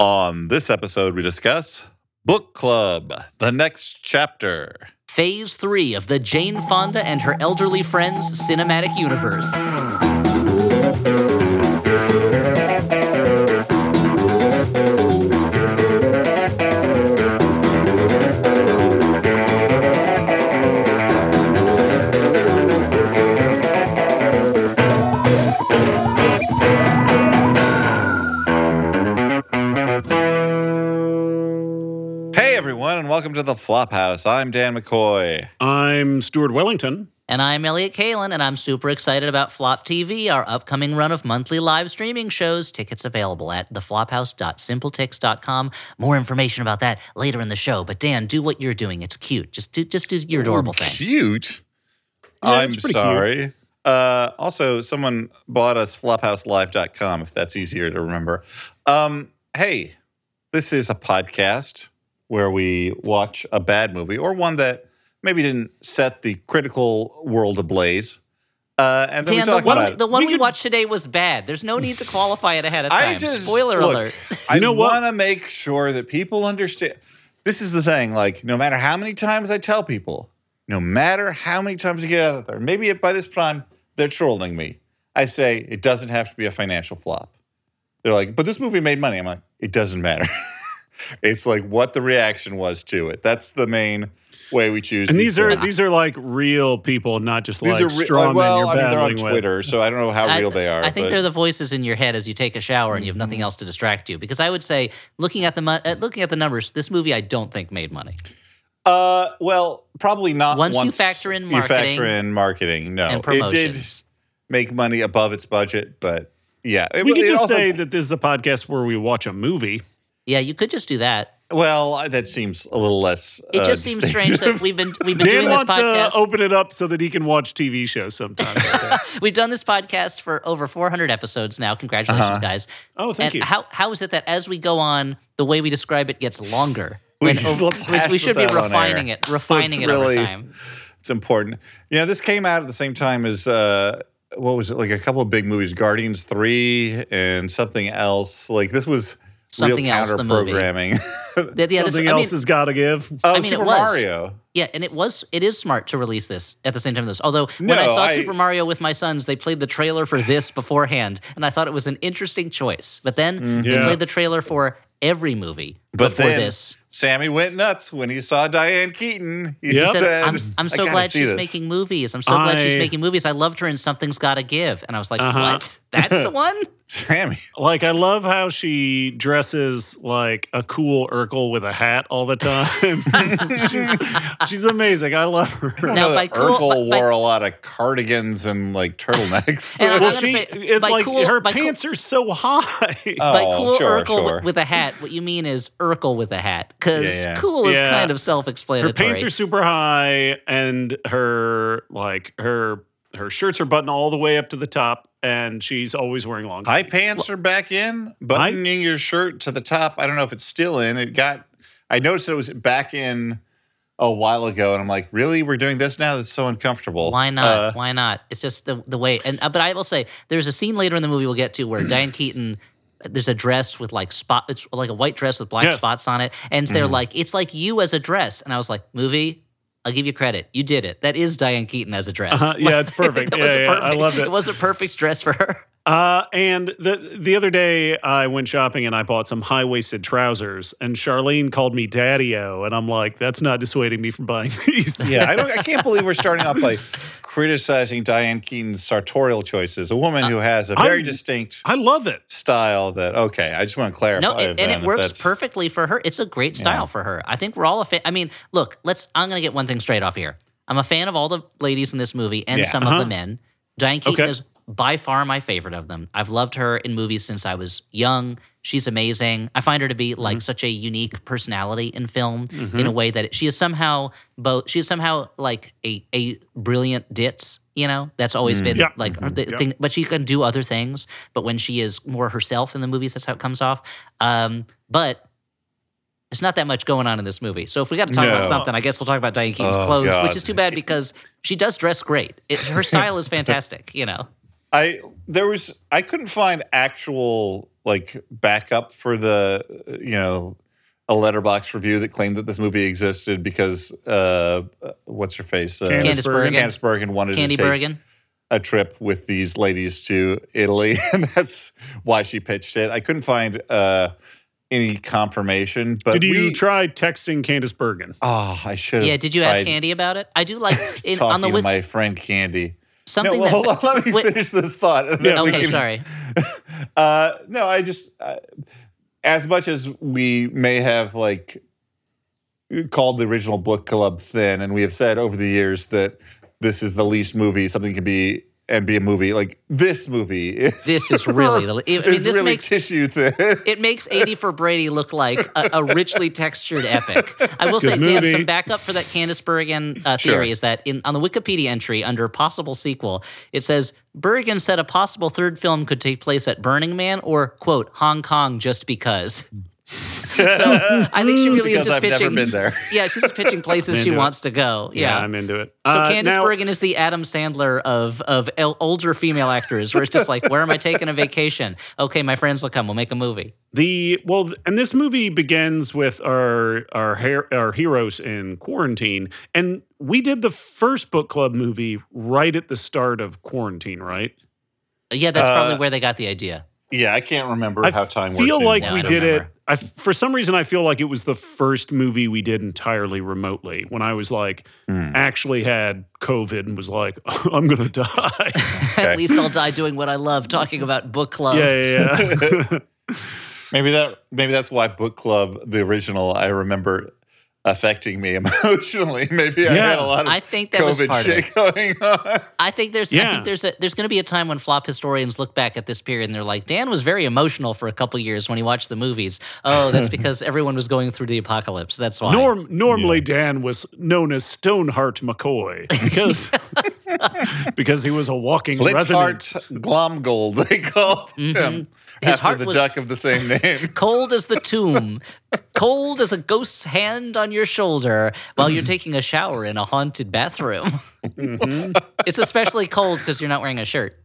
On this episode, we discuss Book Club, the next chapter. Phase 3 of the Jane Fonda and her elderly friends cinematic universe. To the Flophouse. I'm Dan McCoy. I'm Stuart Wellington. And I'm Elliot Kalin, and I'm super excited about Flop TV, our upcoming run of monthly live streaming shows. Tickets available at theflophouse.simpletix.com. More information about that later in the show. But Dan, do what you're doing. It's cute. Just do just do your adorable thing. Cute. Yeah, I'm it's pretty cute. sorry. Uh, also, someone bought us flophouselive.com, if that's easier to remember. Um, hey, this is a podcast where we watch a bad movie or one that maybe didn't set the critical world ablaze. Uh, and then Dan, we the talk one, about we, the one We we, could- watched today was bad. There's no need to qualify it ahead of time. I just Spoiler look, alert. I know want to make sure that people understand. This is the thing. Like, no matter how many times I tell people, no matter how many times I get out there, maybe by this time they're trolling me. I say it doesn't have to be a financial flop. They're like, but this movie made money. I'm like, it doesn't matter. it's like what the reaction was to it. That's the main way we choose. And these are things. these are like real people, not just these like are re- straw men well, you're I mean, they're on battling with. Twitter, so I don't know how I- real they are. I think but- they're the voices in your head as you take a shower and you have nothing else to distract you. Because I would say, looking at the mo- uh, looking at the numbers, this movie I don't think made money. Uh, well, probably not. Once you factor in you factor marketing in marketing. No, and it did make money above its budget, but yeah, it, We could it just also- say that this is a podcast where we watch a movie. Yeah, you could just do that. Well, that seems a little less. It uh, just seems strange that we've been we've been Dan doing this wants podcast. to open it up so that he can watch TV shows sometimes. We've done this podcast for over 400 episodes now. Congratulations, Uh-huh. guys! oh, thank and you. how how is it that as we go on, the way we describe it gets longer? Please, When- let's we- should be refining it, refining it really- over time. it's important. Know, this came out at the same time as uh, what was it? Like a couple of big movies, Guardians Three and something else. Like this was Something real else, the movie. programming. Yeah, yeah, this- Something I else mean, has got to give. oh, I mean, it Super was. Mario. Yeah, and it was it is smart to release this at the same time as this. Although when I saw I- Super Mario with my sons, they played the trailer for this beforehand, and I thought it was an interesting choice. But then they Yeah. played the trailer for every movie But before then this. Sammy went nuts when he saw Diane Keaton. He Yep. Said, said, I'm, I'm so glad she's this." making movies. I'm so glad she's making movies. I loved her in Something's Gotta Give. And I was like, Uh-huh. what? That's the one? Sammy. Like I love how she dresses like a cool Urkel with a hat all the time. she's, she's amazing. I love her. I Now, by that cool- Urkel by- wore a lot of cardigans and like turtlenecks. And I'm well, she say, it's like cool- her by cool- pants are so high. By Oh, cool sure, Urkel sure. with a hat, what you mean is Urkel with a hat. Because Yeah, yeah. cool is Yeah. kind of self-explanatory. her pants are super high and her like her her shirts are buttoned all the way up to the top and she's always wearing long High sleeves. pants are back in. Buttoning your shirt to the top. I don't know if it's still in. It got. I noticed it was back in a while ago, and I'm like, really? We're doing this now? That's so uncomfortable. Why not? Uh, Why not? It's just the the way. And uh, but I will say, there's a scene later in the movie we'll get to where Diane Keaton. There's a dress with like spot. It's like a white dress with black Yes. spots on it, and they're Mm-hmm. like, "It's like you as a dress." And I was like, "Movie, I'll give you credit. You did it. That is Diane Keaton as a dress. Uh-huh. Yeah, it's perfect. Yeah, yeah, I perfect. loved it. It was a perfect dress for her. Uh, and the the other day I went shopping and I bought some high waisted trousers and Charlene called me daddy-o and I'm like that's not dissuading me from buying these. yeah, I don't. I can't believe we're starting off by criticizing Diane Keaton's sartorial choices. A woman who has a very I'm- distinct I love it. style. That okay. I just want to clarify. No, it, and it works perfectly for her. It's a great style Yeah. for her. I think we're all a fan. I mean, look, let's. I'm going to get one thing straight off here. I'm a fan of all the ladies in this movie and Yeah. some of Uh-huh. the men. Diane Keaton Okay. is by far my favorite of them. I've loved her in movies since I was young. She's amazing. I find her to be Mm-hmm. like such a unique personality in film in a way that she is somehow both. She is somehow like a a brilliant ditz. You know, that's always been Yeah. like her- the thing. But she can do other things. But when she is more herself in the movies, that's how it comes off. Um, but there's not that much going on in this movie. So if we got to talk about something, I guess we'll talk about Diane Keaton's Oh, clothes, God. which is too bad because she does dress great. It, her style is fantastic. You know. I there was I couldn't find actual like backup for the you know a letterbox review that claimed that this movie existed because uh what's her face uh, Candice Candice Bergen. Candice Bergen wanted Candy to take Bergen. a trip with these ladies to Italy, and that's why she pitched it. I couldn't find uh, any confirmation, but Did you we- try texting Candice Bergen? Oh, I should. Yeah, did you ask Candy about it? I do like in, Talking on the to my friend Candy. Something no, well, that. hold on. Let me Wait, finish this thought. Yeah, okay, can- sorry. Uh, no, I just uh, as much as we may have like called the original book club thin, and we have said over the years that this is the least movie something can be and be a movie. Like this movie is This is really the. I mean, is this really makes tissue thin. it makes 80 for Brady look like a, a richly textured epic. I will say, Good Dan, some backup for that Candice Bergen uh, Sure. theory is that in on the Wikipedia entry under possible sequel, it says Bergen said a possible third film could take place at Burning Man or quote Hong Kong just because. So I think she really is just I've pitching. never been there. Yeah, she's just pitching places she into it. wants to go. Yeah, Yeah. I'm into it. so Uh, Candice now- Bergen is the Adam Sandler of of el- older female actors, where it's just like, where am I taking a vacation? Okay, my friends will come. We'll make a movie. The well, and this movie begins with our our her- our heroes in quarantine, and we did the first book club movie right at the start of quarantine, right? Yeah, that's probably Uh, where they got the idea. Yeah, I can't remember I how time works. feel like No, we I don't did remember. it. I, for some reason, I feel like it was the first movie we did entirely remotely. When I was like, Hmm. actually had COVID and was like, I'm gonna die. At least I'll die doing what I love, talking about book club. yeah, yeah, yeah. Maybe that maybe that's why book club the original I remember affecting me emotionally. Maybe I had a lot of I think that was COVID of shit going on. I think there's I Yeah. think there's a there's going to be a time when flop historians look back at this period and they're like, Dan was very emotional for a couple years when he watched the movies. Oh, that's because everyone was going through the apocalypse. That's why. Norm, normally, Dan was known as Stoneheart McCoy because because he was a walking revenant. Flintheart Glomgold, they called him Mm-hmm. His after heart the was- duck of the same name. Cold as the tomb, cold as a ghost's hand on your shoulder while you're taking a shower in a haunted bathroom. Mm-hmm. it's especially cold because you're not wearing a shirt.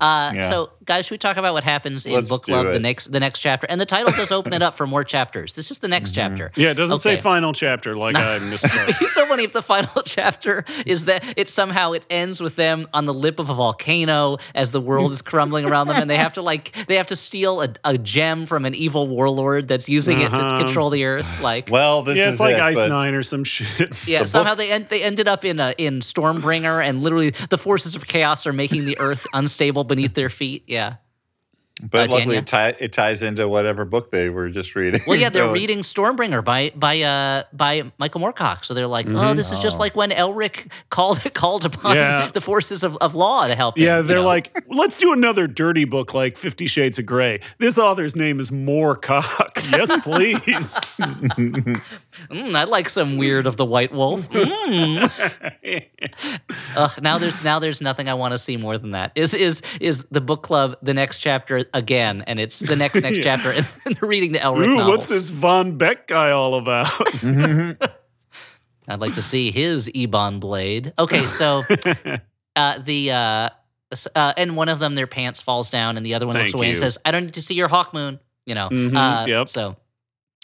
Uh, Yeah. So, guys, should we talk about what happens in Let's book do club the next the next chapter? And the title does open it up for more chapters. This is the next chapter. Yeah, it doesn't say final chapter like I missed. It'd be so funny if the final chapter is that it somehow it ends with them on the lip of a volcano as the world is crumbling around them, and they have to like they have to steal a, a gem from an evil warlord that's using it to Uh-huh. control the earth. Like, Well, this yeah, is it's like it, Ice but- Nine or some shit. yeah, the somehow book- they end, they ended up in a, in Stormbringer, and literally the forces of chaos are making the earth unstable beneath their feet. Yeah. But Uh, luckily, it, tie, it ties into whatever book they were just reading. Well, yeah, they're reading Stormbringer by by uh by Michael Moorcock. So they're like, oh, this is just like when Elric called called upon Yeah. the forces of, of law to help. Yeah, you they're know? like, let's do another dirty book like Fifty Shades of Grey. This author's name is Moorcock. Yes, please. mm, I like some weird of the White Wolf. Mm. Ugh, now there's now there's nothing I want to see more than that. Is is is the book club the next chapter again, and it's the next next Yeah. chapter, and they're reading the Elric Ooh, novels. what's this Von Bek guy all about? I'd like to see his Ebon blade. Okay, so uh, the uh, uh, and one of them their pants falls down, and the other one looks Thank away and says, "I don't need to see your hawk moon." You know. Mhm, uh, yep. So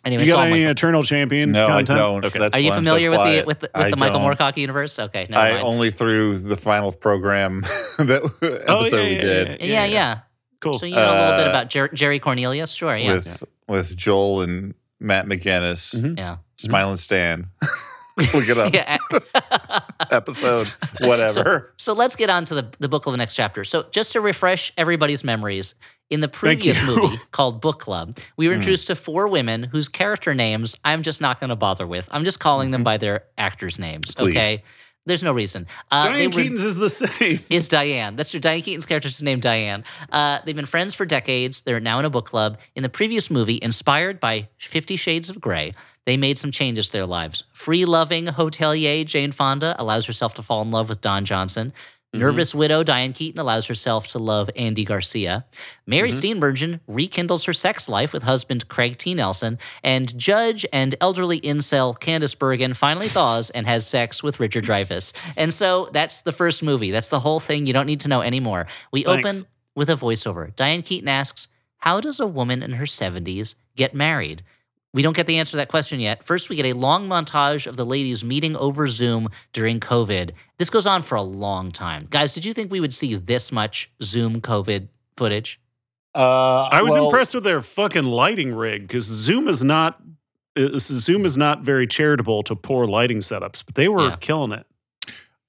anyway, you it's got any Michael. Eternal Champion No, I don't. Okay. That's Are you why I'm so familiar with the with the, with I the Michael don't. Moorcock universe? Okay, never I mind. only through the final program that episode Oh, yeah, we yeah, did yeah, yeah. Cool. So you know a little bit Uh, about Jer- Jerry Cornelius, sure, yeah, with with Joel and Matt McGinnis, Mhm. yeah, Smile and Stan. Look it up. yeah. Episode, whatever. So let's get on to the, the book of the next chapter. So just to refresh everybody's memories, in the previous movie called Book Club, we were introduced to four women whose character names I'm just not going to bother with. I'm just calling them by their actors' names. Mm-hmm. Please. Okay, there's no reason. Uh, Diane were- Keaton's is the same. is Diane. That's true. Diane Keaton's character is named Diane. Uh, they've been friends for decades. They're now in a book club. In the previous movie, inspired by Fifty Shades of Grey, they made some changes to their lives. Free loving hotelier Jane Fonda allows herself to fall in love with Don Johnson. Mm-hmm. Nervous widow Diane Keaton allows herself to love Andy Garcia. Mary mm-hmm. Steenburgen rekindles her sex life with husband Craig T. Nelson. And judge and elderly incel Candice Bergen finally thaws and has sex with Richard Dreyfuss. And so that's the first movie. That's the whole thing. You don't need to know anymore. We Thanks. open with a voiceover. Diane Keaton asks, How does a woman in her 70s get married? We don't get the answer to that question yet. First, we get a long montage of the ladies meeting over Zoom during COVID. This goes on for a long time. Guys, did you think we would see this much Zoom COVID footage? Uh, I was well, impressed with their fucking lighting rig because Zoom is not uh, Zoom is not very charitable to poor lighting setups, but they were Yeah. killing it.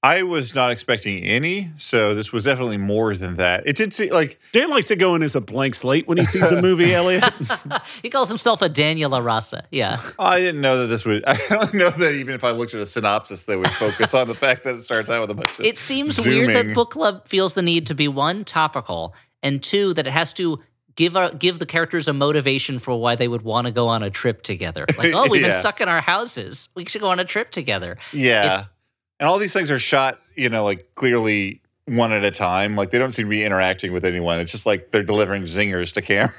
I was not expecting any, so this was definitely more than that. It did seem like Dan likes to go in as a blank slate when he sees a movie, Elliot. he calls himself a Daniel Arasa. Yeah. I didn't know that this would. I don't know that even if I looked at a synopsis, they would focus on the fact that it starts out with a bunch of. It seems weird that book club feels the need to be one topical and two that it has to give our, give the characters a motivation for why they would want to go on a trip together. Like, oh, we've been stuck in our houses. We should go on a trip together. Yeah, and all these things are shot, you know, like clearly one at a time. Like they don't seem to be interacting with anyone. It's just like they're delivering zingers to camera.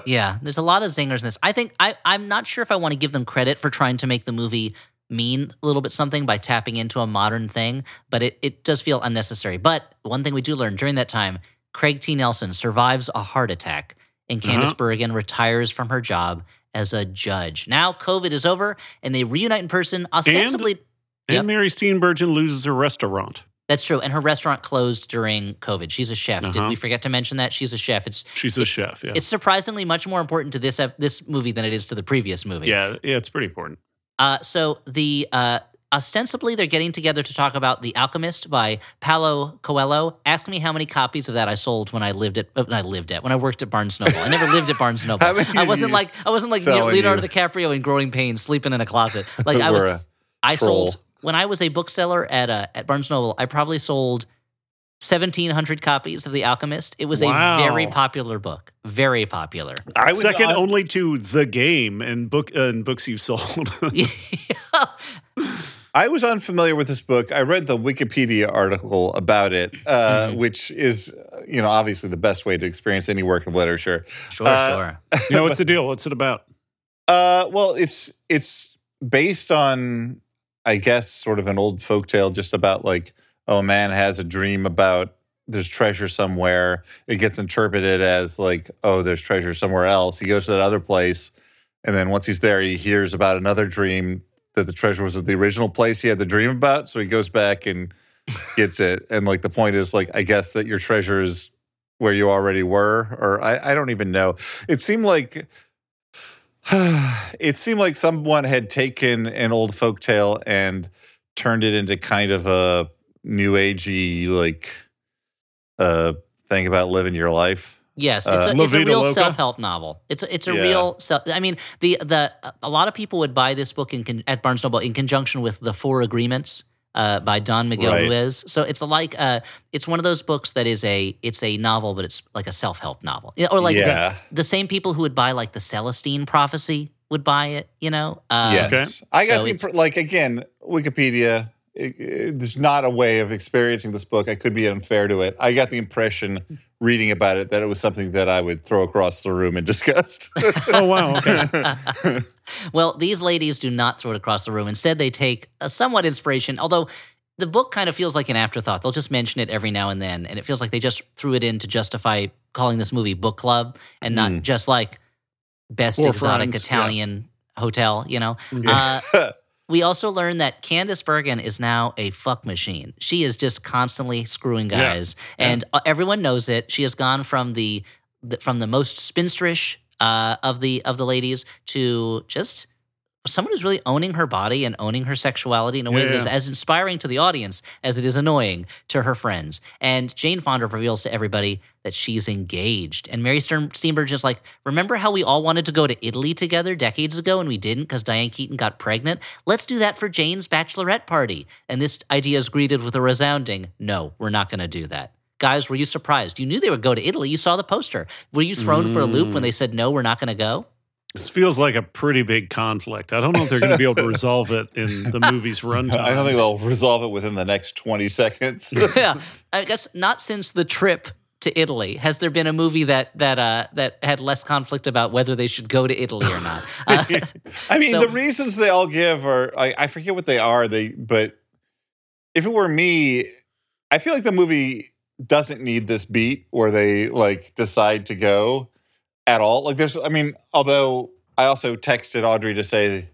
Yeah, there's a lot of zingers in this. I think I I'm not sure if I want to give them credit for trying to make the movie mean a little bit something by tapping into a modern thing, but it it does feel unnecessary. But one thing we do learn during that time, Craig T. Nelson survives a heart attack, and Candice Uh-huh. Bergen retires from her job as a judge. Now COVID is over, and they reunite in person, ostensibly. and Yep. Mary Steenburgen loses her restaurant. That's true, and her restaurant closed during COVID. She's a chef. Did Uh-huh. we forget to mention that she's a chef? It's She's a chef. Yeah, it's surprisingly much more important to this this movie than it is to the previous movie. yeah, yeah. It's pretty important. Uh, so the uh, ostensibly they're getting together to talk about The Alchemist by Paulo Coelho. Ask me how many copies of that I sold when I lived at when I lived at when I worked at Barnes Noble. I never lived at Barnes Noble. I wasn't like I wasn't like Leonardo you? DiCaprio in Growing Pains, sleeping in a closet. Like I was. a I troll. sold when I was a bookseller at uh, at Barnes Noble. I probably sold. 1700 copies of The Alchemist. It was Wow. a very popular book. Very popular. I was Second on- only to the game and book uh, and books you've sold. I was unfamiliar with this book. I read the Wikipedia article about it, uh, Mhm. which is, uh, you know, obviously the best way to experience any work of literature. sure, Uh, sure. you know what's the deal? What's it about? Uh, well, it's it's based on, I guess, sort of an old folktale, just about like, oh, a man has a dream about there's treasure somewhere. It gets interpreted as like, oh, there's treasure somewhere else. He goes to that other place, and then once he's there, he hears about another dream that the treasure was at the original place he had the dream about. So he goes back and gets it. And like the point is, like, I guess that your treasure is where you already were, or I, I don't even know. It seemed like it seemed like someone had taken an old folktale and turned it into kind of a new agey like uh thing about living your life. Yes, Uh, it's, a, it's a real Loca? self-help novel. It's a, it's a Yeah. real self. I mean, the the a lot of people would buy this book in con, at Barnes Noble in conjunction with the Four Agreements uh, by Don Miguel Right. Ruiz. So it's like uh, it's one of those books that is a it's a novel, but it's like a self-help novel, or like yeah. the, the same people who would buy like the Celestine Prophecy would buy it. You know, uh, yes. Okay. I got So the it's- like again, Wikipedia it, it- there's not a way of experiencing this book. I could be unfair to it. I got the impression reading about it that it was something that I would throw across the room in disgust. Oh wow. Okay. Well, these ladies do not throw it across the room. Instead, they take a somewhat inspiration, although the book kind of feels like an afterthought. They'll just mention it every now and then, and it feels like they just threw it in to justify calling this movie book club and not Mm. just like best Or exotic Friends, Italian hotel, you know? Yeah. Uh, we also learned that Candice Bergen is now a fuck machine. She is just constantly screwing Yeah. guys, and uh, everyone knows it. She has gone from the, the from the most spinsterish uh, of the of the ladies to just someone who's really owning her body and owning her sexuality in a way Yeah, that is yeah. as inspiring to the audience as it is annoying to her friends. And Jane Fonda reveals to everybody that she's engaged. And Mary Stern Steenburgen is like, remember how we all wanted to go to Italy together decades ago and we didn't because Diane Keaton got pregnant? Let's do that for Jane's bachelorette party. And this idea is greeted with a resounding, no, we're not going to do that. Guys, were you surprised? You knew they would go to Italy. You saw the poster. Were you thrown for a loop when mm. they said, no, we're not going to go? This feels like a pretty big conflict. I don't know if they're going to be able to resolve it in the movie's runtime. I don't think they'll resolve it within the next 20 seconds. yeah, I guess not since the trip to Italy has there been a movie that that uh, that had less conflict about whether they should go to Italy or not. Uh, I mean, So- the reasons they all give are I, I forget what they are. They but if it were me, I feel like the movie doesn't need this beat where they like decide to go at all. Like there's, I mean, although I also texted Audrey to say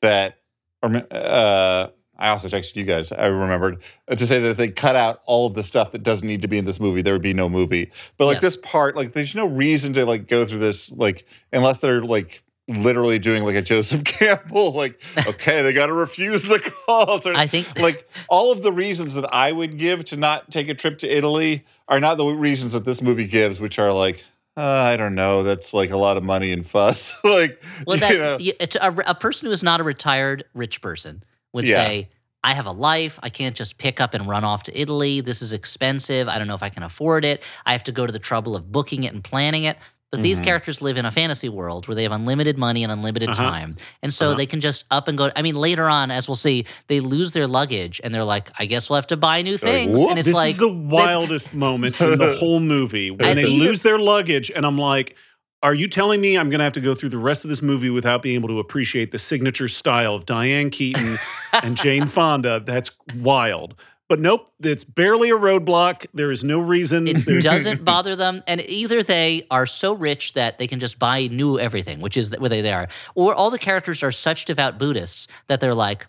that, or uh, I also texted you guys. I remembered uh, to say that if they cut out all of the stuff that doesn't need to be in this movie, there would be no movie. But like Yes. this part, like there's no reason to like go through this, like unless they're like literally doing like a Joseph Campbell, like okay, they got to refuse the calls. Or, I think like all of the reasons that I would give to not take a trip to Italy are not the reasons that this movie gives, which are like. Uh, I don't know. That's like a lot of money and fuss. like, Well, you that know. a, a person who is not a retired rich person would Yeah. say, "I have a life. I can't just pick up and run off to Italy. This is expensive. I don't know if I can afford it. I have to go to the trouble of booking it and planning it." But these Mhm. characters live in a fantasy world where they have unlimited money and unlimited Uh-huh. time. And so Uh-huh. they can just up and go. I mean, later on, as we'll see, they lose their luggage and they're like, I guess we'll have to buy new like, things. "Whoop." and it's like this like, is the wildest moment in the whole movie when they either- lose their luggage, and I'm like, "Are you telling me I'm going to have to go through the rest of this movie without being able to appreciate the signature style of Diane Keaton and Jane Fonda? That's wild." But nope, it's barely a roadblock. There is no reason. it doesn't bother them and either they are so rich that they can just buy new everything which is where they are or all the characters are such devout buddhists that they're like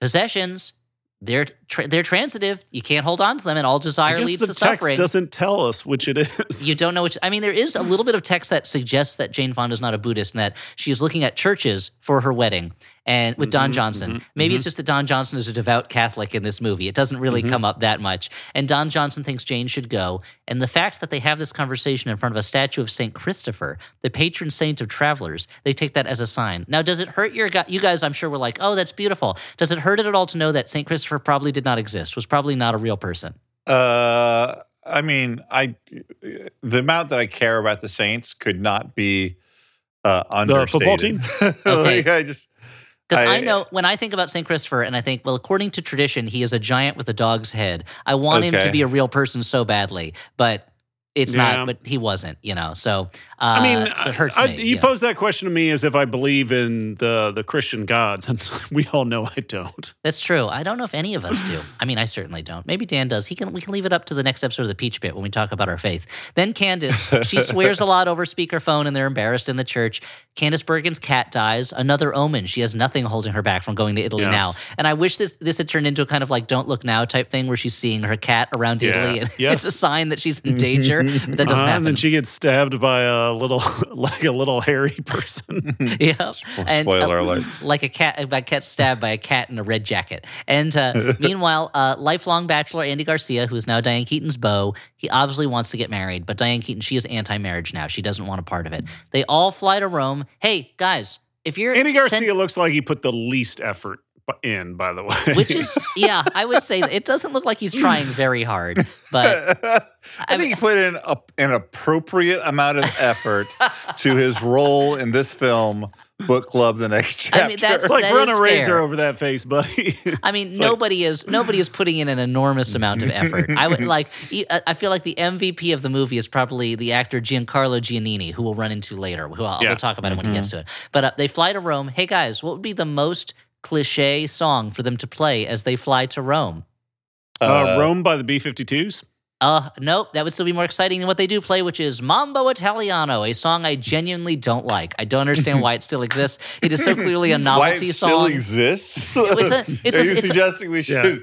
possessions they're tra- they're transitive you can't hold on to them and all desire leads the to text suffering doesn't tell us which it is. you don't know which i mean there is a little bit of text that suggests that jane fonda is not a buddhist and that she's looking at churches for her wedding and with don Mhm, johnson mhm, maybe mhm. it's just that don johnson is a devout catholic in this movie it doesn't really Mhm. come up that much and don johnson thinks jane should go and the fact that they have this conversation in front of a statue of saint christopher the patron saint of travelers they take that as a sign now does it hurt your guy you guys i'm sure were like oh that's beautiful does it hurt it at all to know that saint christopher probably did not exist was probably not a real person Uh, I mean, I the amount that I care about the Saints could not be uh, The football understated. team? like, I just Because I, I- know when I think about St. Christopher and I think, well, according to tradition, he is a giant with a dog's head. I want him to be a real person so badly, but it's Yeah. not, but he wasn't, you know. So, uh, I mean, so it hurts I- me. you know. pose that question to me as if I believe in the the Christian gods, and we all know I don't. That's true. I don't know if any of us do. I mean, I certainly don't. Maybe Dan does. He can. We can leave it up to the next episode of the Peach Bit when we talk about our faith. Then Candice, she swears a lot over speakerphone, and they're embarrassed in the church. Candice Bergen's cat dies. Another omen. She has nothing holding her back from going to Italy Yes. now. And I wish this this had turned into a kind of like "Don't Look Now" type thing, where she's seeing her cat around Yeah. Italy, and Yes. it's a sign that she's in danger. But that doesn't Uh-huh, happen. and then she gets stabbed by a little, like a little hairy person. yeah. And, uh, spoiler alert. like a cat, a cat stabbed by a cat in a red jacket. And uh, meanwhile, uh, lifelong bachelor Andy Garcia, who is now Diane Keaton's beau, he obviously wants to get married, but Diane Keaton, she is anti-marriage now. She doesn't want a part of it. They all fly to Rome. Hey guys, if you're Andy Garcia sent- looks like he put the least effort bu- in. By the way, which is yeah, I would say it doesn't look like he's trying very hard, but I, I think mean- he put in a, an appropriate amount of effort to his role in this film, Book Club: The Next Chapter. I mean, that's- it's like that run a razor fair. over that face, buddy. I mean, like- nobody is nobody is putting in an enormous amount of effort. I would like. I feel like the MVP of the movie is probably the actor Giancarlo Giannini, who we'll run into later. Who I'll, Yeah. we'll talk about it when he gets to it. But uh, they fly to Rome. Hey guys, what would be the most cliche song for them to play as they fly to Rome? Uh, Rome by the B-52s. Uh, nope, that would still be more exciting than what they do play, which is Mambo Italiano, a song I genuinely don't like. I don't understand why it still exists. It is so clearly a Why novelty it still song. exists? It's a- it's Are a- you it's a- suggesting we Yeah.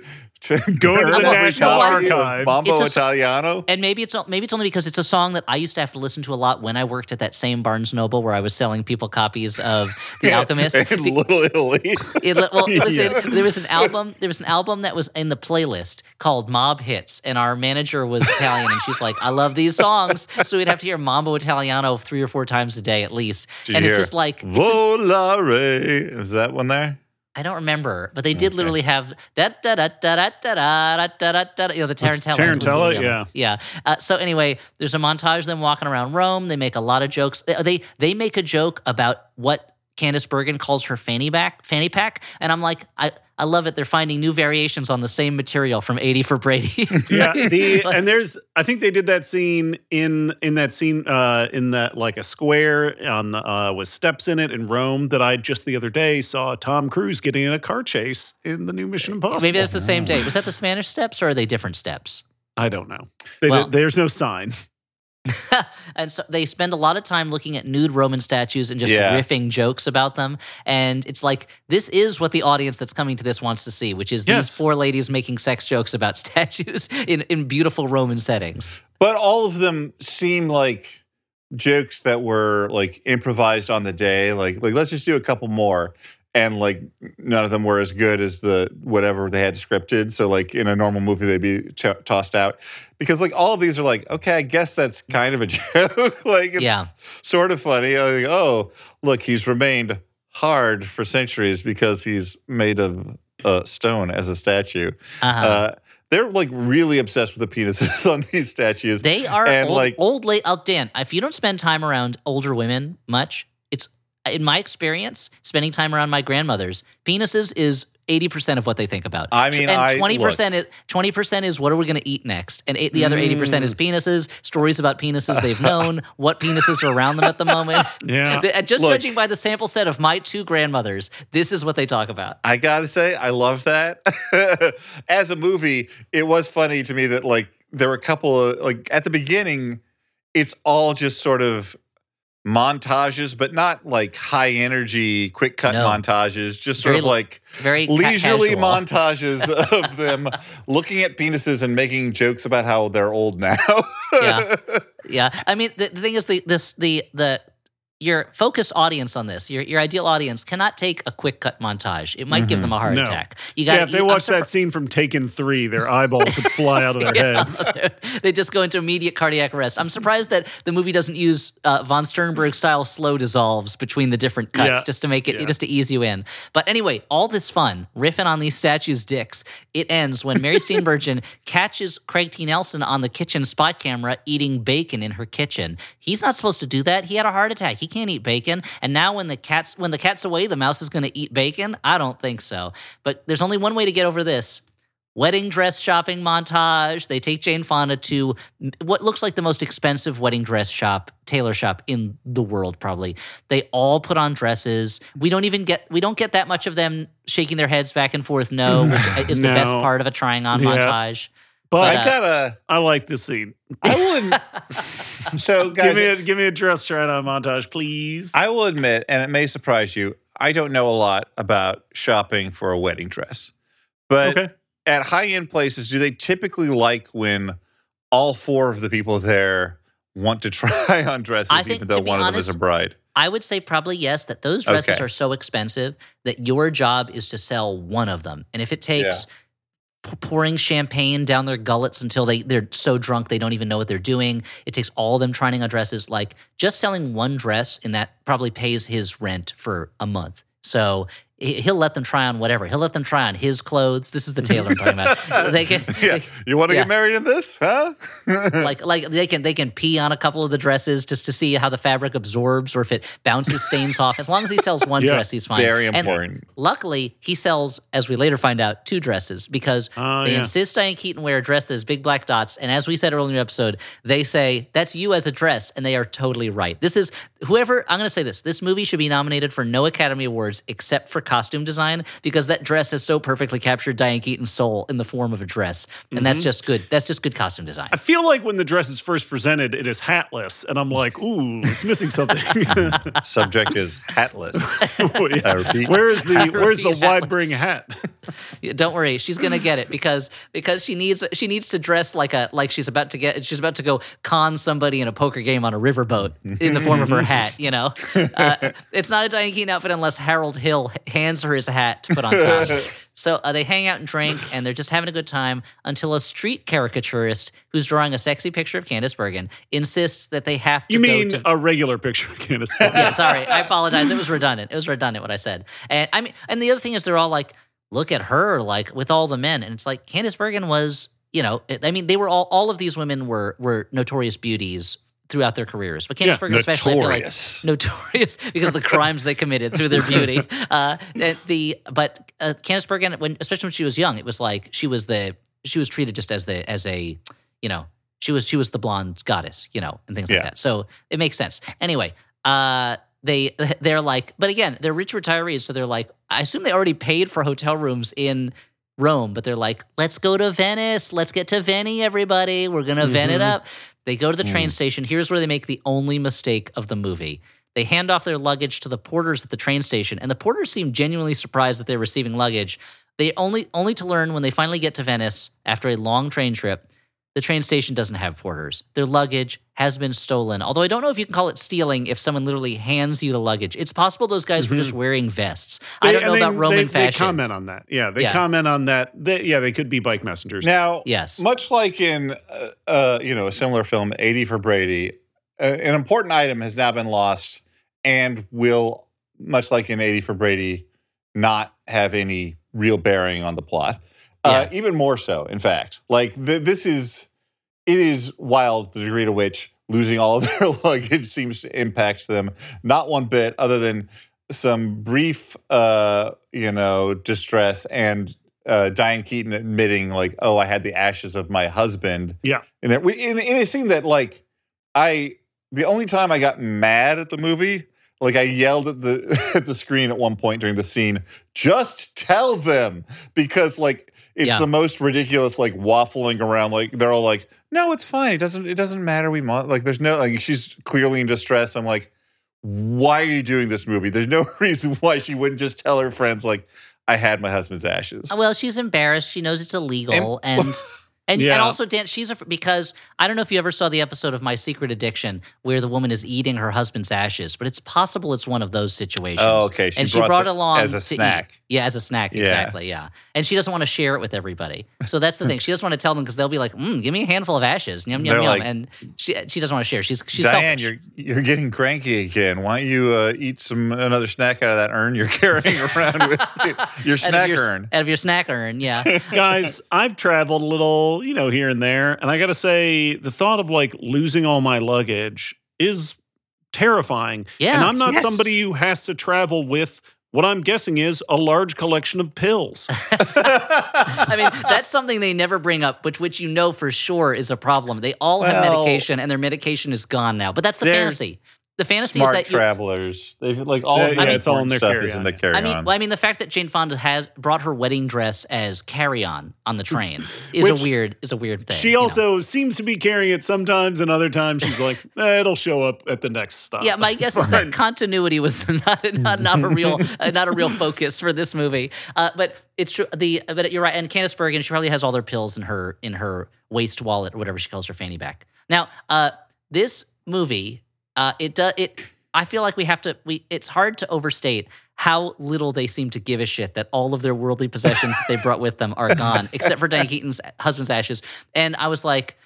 should Go to the National Archives. It's a- Italiano? And maybe it's maybe it's only because it's a song that I used to have to listen to a lot when I worked at that same Barnes Noble where I was selling people copies of The Alchemist. in Be- Little Italy. it, well, it was Yeah. there was an album. There was an album that was in the playlist called Mob Hits, and our manager was Italian, and she's like, "I love these songs," so we'd have to hear Mambo Italiano three or four times a day at least. Did and it's hear just like Volare. Is that one there? I don't remember, but they did Okay. literally have da da da da da da da da da da. You know the Tarantella. Tarantella, other yeah. Uh, so anyway, there's a montage of them walking around Rome. They make a lot of jokes. They they, they make a joke about what Candice Bergen calls her fanny back fanny pack, and I'm like, I I love it. They're finding new variations on the same material from 80 for Brady. yeah the and there's i think they did that scene in in that scene uh in that like a square on the uh with steps in it in rome that i just the other day saw tom cruise getting in a car chase in the new mission impossible Maybe that's the same day. Was that the Spanish steps or are they different steps? I don't know. They Well- did- there's no sign. and so they spend a lot of time looking at nude Roman statues and just Yeah. riffing jokes about them. And it's like this is what the audience that's coming to this wants to see, which is Yes. these four ladies making sex jokes about statues in, in beautiful Roman settings. But all of them seem like jokes that were like improvised on the day. Like, like let's just do a couple more. And like none of them were as good as the whatever they had scripted. So like in a normal movie, they'd be t- tossed out because like all of these are like, okay, I guess that's kind of a joke. like it's Yeah. sort of funny. Like, oh, look, he's remained hard for centuries because he's made of uh, stone as a statue. Uh-huh. Uh, they're like really obsessed with the penises on these statues. They are And, old, like- old late. Oh, Dan, if you don't spend time around older women much, in my experience, spending time around my grandmothers, penises is eighty percent of what they think about. I mean, and I- twenty percent is twenty percent is what are we going to eat next, and eight, the other eighty percent Mm. is penises, stories about penises they've known, what penises are around them at the moment. Yeah. Just Look. judging by the sample set of my two grandmothers, this is what they talk about. I gotta say, I love that. As a movie, it was funny to me that like there were a couple of like at the beginning, it's all just sort of montages, but not like high energy, quick cut No. montages, just sort Very of like Very leisurely casual. montages of them looking at penises and making jokes about how they're old now. Yeah. Yeah, I mean the, the thing is the this the the your focus audience on this, your your ideal audience cannot take a quick cut montage. It might give them a heart No. attack. You got yeah, if they watch that scene from Taken 3, their eyeballs would fly out of their heads. they just go into immediate cardiac arrest. I'm surprised that the movie doesn't use uh, von Sternberg style slow dissolves between the different cuts Yeah. just to make it Yeah. just to ease you in. But anyway, all this fun riffing on these statues' dicks. It ends when Mary Steenburgen catches Craig T. Nelson on the kitchen spy camera eating bacon in her kitchen. He's not supposed to do that. He had a heart attack. He can't eat bacon. And now when the cat's when the cat's away, the mouse is going to eat bacon. I don't think so. But there's only one way to get over this wedding dress shopping montage. They take Jane Fonda to what looks like the most expensive wedding dress shop, tailor shop in the world, probably. They all put on dresses. We don't even get we don't get that much of them shaking their heads back and forth. No, which is the best part of a trying on Yeah. montage. But I gotta. I like this scene. I will. so, guys, Give me a give me a dress try on montage, please. I will admit, and it may surprise you, I don't know a lot about shopping for a wedding dress. But okay. at high end places, do they typically like when all four of the people there want to try on dresses, I think, even to though be one of them is a bride? I would say probably yes, that those dresses Okay. are so expensive that your job is to sell one of them. And if it takes p- pouring champagne down their gullets until they, they're so drunk they don't even know what they're doing, it takes all them trying on dresses. Like just selling one dress in that probably pays his rent for a month. So he'll let them try on whatever. He'll let them try on his clothes. This is the tailor I'm talking about. They can, Yeah. You want to yeah. get married in this, huh? like like they can they can pee on a couple of the dresses just to see how the fabric absorbs or if it bounces stains off. As long as he sells one Yeah, dress, he's fine. Very And important. luckily, he sells, as we later find out, two dresses because Oh, they yeah. insist Diane Keaton wear a dress that has big black dots. And as we said earlier in the episode, they say that's you as a dress, and they are totally right. This is whoever I'm going to say this. This movie should be nominated for no Academy Awards except for costume design because that dress has so perfectly captured Diane Keaton's soul in the form of a dress, and Mm-hmm. that's just good. That's just good costume design. I feel like when the dress is first presented, it is hatless, and I'm like, ooh, it's missing something. Subject is hatless. Yeah. I repeat. Where is the where's the repeat, wide hatless. bring hat? Yeah, Don't worry, she's gonna get it because because she needs she needs to dress like a like she's about to get she's about to go con somebody in a poker game on a riverboat in the form of her hat. You know, uh, it's not a Diane Keaton outfit unless Harold Hill hands her his hat to put on top. So uh, they hang out and drink, and they're just having a good time until a street caricaturist who's drawing a sexy picture of Candice Bergen insists that they have to You mean to a regular picture of Candice? Bergen. yeah, sorry. I apologize. It was redundant. It was redundant what I said. And I mean, and the other thing is they're all like, look at her, like with all the men. And it's like Candice Bergen was, you know, I mean, they were all all of these women were were notorious beauties throughout their careers. But Yeah, especially I feel like Notorious. notorious because of the crimes they committed through their beauty. Uh, the but uh, Candice Bergen, when especially when she was young, it was like she was the she was treated just as the as a you know she was she was the blonde goddess, you know, and things like that. So it makes sense. Anyway, uh, they they're like, but again, they're rich retirees, so they're like, I assume they already paid for hotel rooms in Rome, but they're like, let's go to Venice. Let's get to Veni, everybody. We're going to Ven it up. They go to the train Mm. station. Here's where they make the only mistake of the movie. They hand off their luggage to the porters at the train station, and the porters seem genuinely surprised that they're receiving luggage. They only only to learn when they finally get to Venice after a long train trip, the train station doesn't have porters. Their luggage has been stolen. Although I don't know if you can call it stealing if someone literally hands you the luggage. It's possible those guys were just wearing vests. I don't know and about they, Roman they, fashion. They comment on that. Yeah, they Yeah. comment on that. They, yeah, they could be bike messengers. Now, Yes. much like in uh, uh, you know a similar film, 80 for Brady, uh, an important item has now been lost and will, much like in 80 for Brady, not have any real bearing on the plot. Uh, even more so, in fact. Like th- this is, it is wild the degree to which losing all of their luggage seems to impact them. Not one bit, other than some brief, uh, you know, distress and uh, Diane Keaton admitting, like, "Oh, I had the ashes of my husband." Yeah. and that in, in a scene that, like, I the only time I got mad at the movie, like, I yelled at the at the screen at one point during the scene, "Just tell them," because like it's Yeah. the most ridiculous, like waffling around. Like they're all like, "No, it's fine. It doesn't. It doesn't matter. We want like there's no like she's clearly in distress." I'm like. Why are you doing this movie? There's no reason why she wouldn't just tell her friends like I had my husband's ashes. Well, she's embarrassed. She knows it's illegal, and and, and, Yeah. also Dan. She's a, because I don't know if you ever saw the episode of My Secret Addiction where the woman is eating her husband's ashes, but it's possible it's one of those situations. Oh, okay. She and she brought brought the- it along as a to eat. snack. Yeah, as a snack, Yeah. exactly. Yeah, and she doesn't want to share it with everybody. So that's the thing. She doesn't want to tell them because they'll be like, mm, "Give me a handful of ashes." Yum yum They're yum. like- and she she doesn't want to share. She's she's Diane, selfish. you're you're getting cranky again. Why don't you uh, eat some another snack out of that urn you're carrying around with you? your out snack your, urn? out of your snack urn. Yeah. Guys, I've traveled a little, you know, here and there, and I got to say, the thought of like losing all my luggage is terrifying. Yeah. and I'm not Yes. somebody who has to travel with what I'm guessing is a large collection of pills. I mean, that's something they never bring up, but which you know for sure is a problem. They all have medication, and their medication is gone now. But that's the fantasy. The fantasy Smart is that you, travelers. They've like all Yeah, of the yeah, it's all in important their stuff is in the carry-on. the carry I mean, well, I mean, the fact that Jane Fonda has brought her wedding dress as carry-on on the train is Which a weird is a weird thing. She you know? also seems to be carrying it sometimes, and other times she's like, eh, it'll show up at the next stop. Yeah, my guess is that continuity was not not, not a real uh, not a real focus for this movie. Uh, but it's true. The but you're right. And Candice Bergen, she probably has all their pills in her in her waist wallet or whatever she calls her fanny pack. Now, uh, this movie, uh, it does it. I feel like we have to. We it's hard to overstate how little they seem to give a shit that all of their worldly possessions that they brought with them are gone, except for Diane Keaton's husband's ashes. And I was like,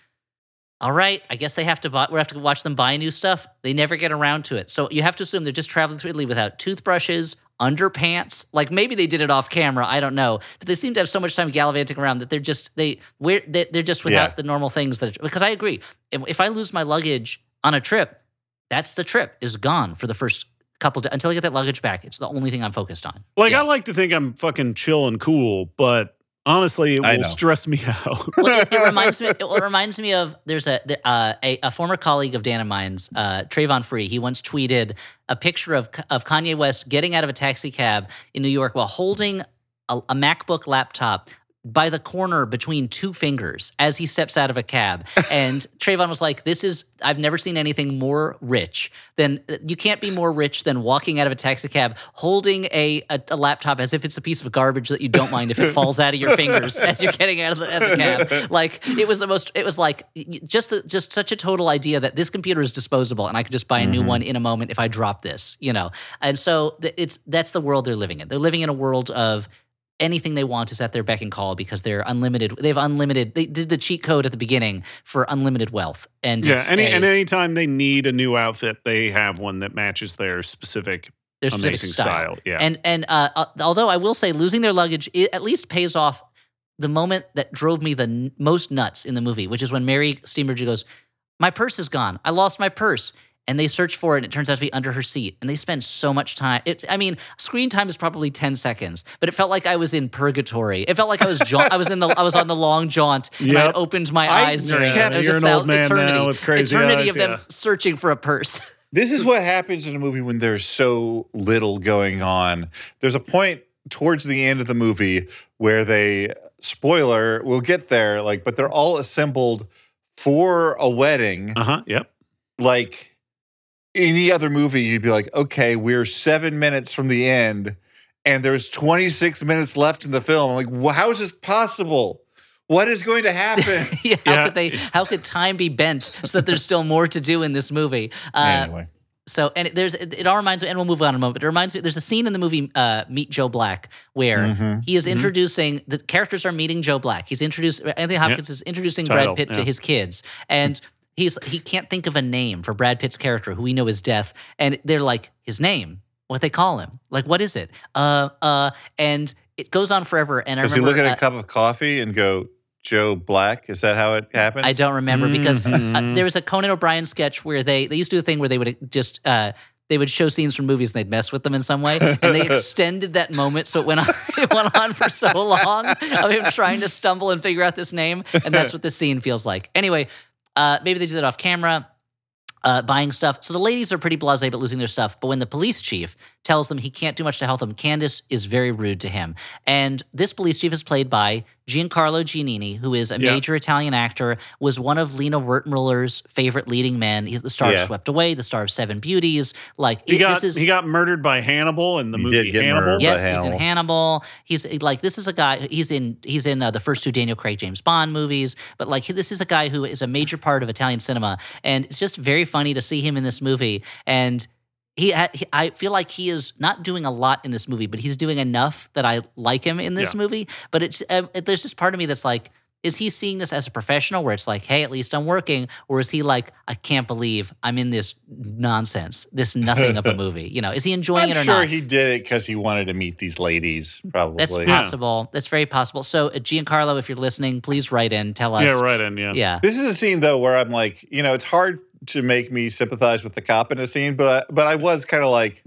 all right, I guess they have to buy, we have to watch them buy new stuff. They never get around to it. So you have to assume they're just traveling through Italy without toothbrushes, underpants. Like maybe they did it off camera. I don't know. But they seem to have so much time gallivanting around that they're just they we're they- they're just without Yeah. the normal things that because I agree. If, if I lose my luggage on a trip, that's the trip is gone for the first couple de- until I get that luggage back. It's the only thing I'm focused on. Like, Yeah. I like to think I'm fucking chill and cool, but honestly, it I will know. stress me out. well, it, it reminds me. It reminds me of there's a uh, a, a former colleague of Dan and mine's, uh, Travon Free. He once tweeted a picture of of Kanye West getting out of a taxi cab in New York while holding a, a MacBook laptop by the corner between two fingers as he steps out of a cab. And Travon was like, "This is I've never seen anything more rich than you can't be more rich than walking out of a taxi cab holding a, a, a laptop as if it's a piece of garbage that you don't mind if it falls out of your fingers as you're getting out of the, of the cab. Like it was the most. It was like just the, just such a total idea that this computer is disposable and I could just buy a new Mhm. one in a moment if I drop this. You know, and so it's that's the world they're living in. They're living in a world of anything they want is at their beck and call because they're unlimited. They have unlimited. They did the cheat code at the beginning for unlimited wealth, and yeah, any, a- and anytime they need a new outfit, they have one that matches their specific, their specific amazing style. style. Yeah. And and uh, uh, although I will say losing their luggage it at least pays off the moment that drove me the n- most nuts in the movie, which is when Mary Steenburgen goes, "My purse is gone. I lost my purse." And they search for it, and it turns out to be under her seat. And they spend so much time. It, I mean, screen time is probably ten seconds, but it felt like I was in purgatory. It felt like I was jaunt. I was in the. I was on the long jaunt, and I opened my I eyes during kept- it. It was You're an old that man now eternity, with crazy eternity eyes, of them yeah. searching for a purse. This is what happens in a movie when there's so little going on. There's a point towards the end of the movie where they spoiler, we'll get there, like, but they're all assembled for a wedding. Uh huh. Yep. Like any other movie, you'd be like, okay, we're seven minutes from the end, and there's 26 minutes left in the film. I'm like, "Wh- how is this possible? What is going to happen? yeah, how Yeah. could they? How could time be bent so that there's still more to do in this movie? Uh, anyway, So, and it, there's it, it all reminds me, and we'll move on in a moment. But it reminds me, there's a scene in the movie uh, Meet Joe Black where Mhm. he is Mhm. introducing the characters are meeting Joe Black. He's introduced Anthony Hopkins is introducing Title, Brad Pitt to his kids, and he's he can't think of a name for Brad Pitt's character who we know is Death, and they're like his name, what they call him, like what is it? Uh, uh, and it goes on forever. And I does he look at uh, a cup of coffee and go, Joe Black? Is that how it happens? I don't remember because uh, Mhm. there was a Conan O'Brien sketch where they they used to do a thing where they would just uh, they would show scenes from movies and they'd mess with them in some way, and they extended that moment so it went on it went on for so long of him trying to stumble and figure out this name, and that's what this scene feels like. Anyway, uh, maybe they do that off camera. Uh, buying stuff. So the ladies are pretty blasé about losing their stuff. But when the police chief tells them he can't do much to help them, Candice is very rude to him. And this police chief is played by Giancarlo Giannini, who is a Yeah. major Italian actor, was one of Lina Wertmüller's favorite leading men. He's the star of Swept Away, the star of Seven Beauties. Like He it- got this is he got murdered by Hannibal in the He movie did get Hannibal. murdered. Yes, by he's in Hannibal. He's like this is a guy. He's in he's in uh, the first two Daniel Craig James Bond movies. But like this is a guy who is a major part of Italian cinema, and it's just very funny to see him in this movie. And he, he I feel like he is not doing a lot in this movie, but he's doing enough that I like him in this Yeah. movie. But it's um, it, there's just part of me that's like. Is he seeing this as a professional where it's like, hey, at least I'm working? Or is he like, I can't believe I'm in this nonsense, this nothing of a movie? You know, is he enjoying it? I'm it or sure not? he did it because he wanted to meet these ladies. Probably. That's Yeah. possible. That's very possible. So, uh, Giancarlo, if you're listening, please write in. Tell us. Yeah, right. And yeah, Yeah. This is a scene though where I'm like, you know, it's hard to make me sympathize with the cop in a scene, but I, but I was kind of like,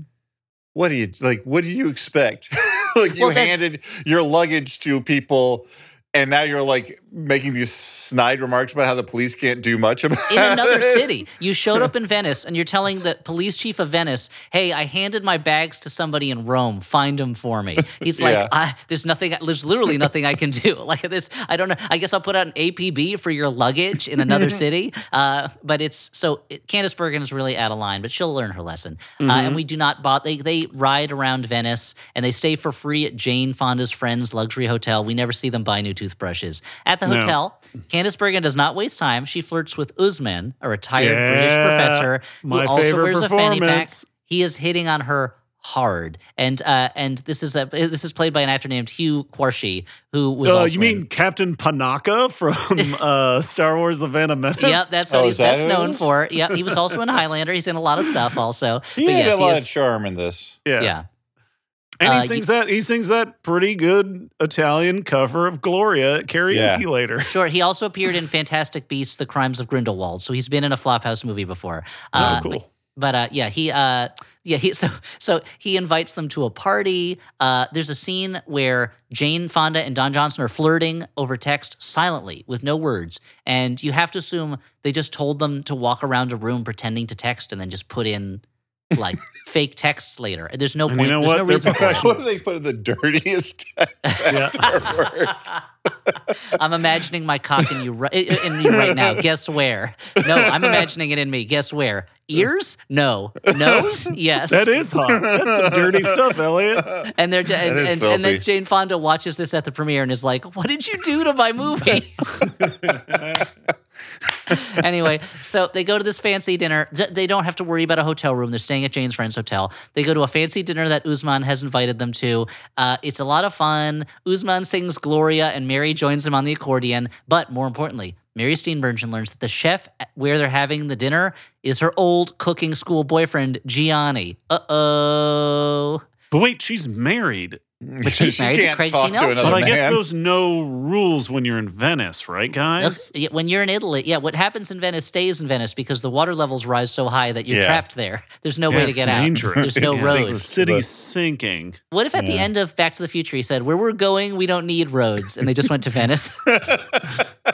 what do you like? What do you expect? like you Well, that- handed your luggage to people, and now you're like making these snide remarks about how the police can't do much about in another it. city. You showed up in Venice and you're telling the police chief of Venice, hey, I handed my bags to somebody in Rome. Find them for me. He's like, Yeah. I, there's nothing, there's literally nothing I can do. Like this, I don't know. I guess I'll put out an APB for your luggage in another city. Uh, but it's so it, Candice Bergen is really out of line, but she'll learn her lesson. Uh, and we do not bot, they, they ride around Venice and they stay for free at Jane Fonda's friend's luxury hotel. We never see them buy new toothbrushes. At the No. hotel, Candice Bergen does not waste time. She flirts with Usman, a retired British Yeah, professor my who also wears a fanny pack. He is hitting on her hard, and uh, and this is a this is played by an actor named Hugh Quarshie, who was Uh, you mean in- Captain Panaka from uh, Star Wars: The Phantom Menace? Yep, that's what Oh, he's that best known is? for. Yep, he was also in Highlander. He's in a lot of stuff also. He but had yes, a lot he of charm in this. yeah. yeah. And he Uh, sings that he sings that pretty good Italian cover of Gloria at karaoke Yeah. later. Sure. He also appeared in Fantastic Beasts: The Crimes of Grindelwald, so he's been in a Flophouse movie before. Oh, Uh, cool. But, but, uh, yeah, he uh, yeah he so so he invites them to a party. Uh, there's a scene where Jane Fonda and Don Johnson are flirting over text silently with no words, and you have to assume they just told them to walk around a room pretending to text and then just put in like fake texts later. There's no point. you know there's what? no They're reason for it. professionals. What do they put in the dirtiest text Yeah. I'm imagining my cock in you, ri- in you right now. Guess where? No, I'm imagining it in me. Guess where? Ears? No. Nose? Yes. That is hot. That's some dirty stuff, Elliot. And they're and, and, and then. Jane Fonda watches this at the premiere and is like, "What did you do to my movie?" anyway, so they go to this fancy dinner. They don't have to worry about a hotel room. They're staying at Jane's friend's hotel. They go to a fancy dinner that Usman has invited them to. Uh, it's a lot of fun. Usman sings Gloria, and Mary joins him on the accordion. But more importantly, Mary Steenburgen learns that the chef where they're having the dinner is her old cooking school boyfriend, Gianni. Uh oh. But wait, she's married. But she's She married to can't Craig talk T. to Nelson. another But I guess man. those no rules when you're in Venice, right, guys? That's- when you're in Italy, yeah, what happens in Venice stays in Venice because the water levels rise so high that you're Yeah. trapped there. There's no Yeah, way to it's get dangerous. out. There's no It's The roads. city's sinking. What if at the end of Back to the Future he said, "Where we're going, we don't need roads," and they just went to Venice?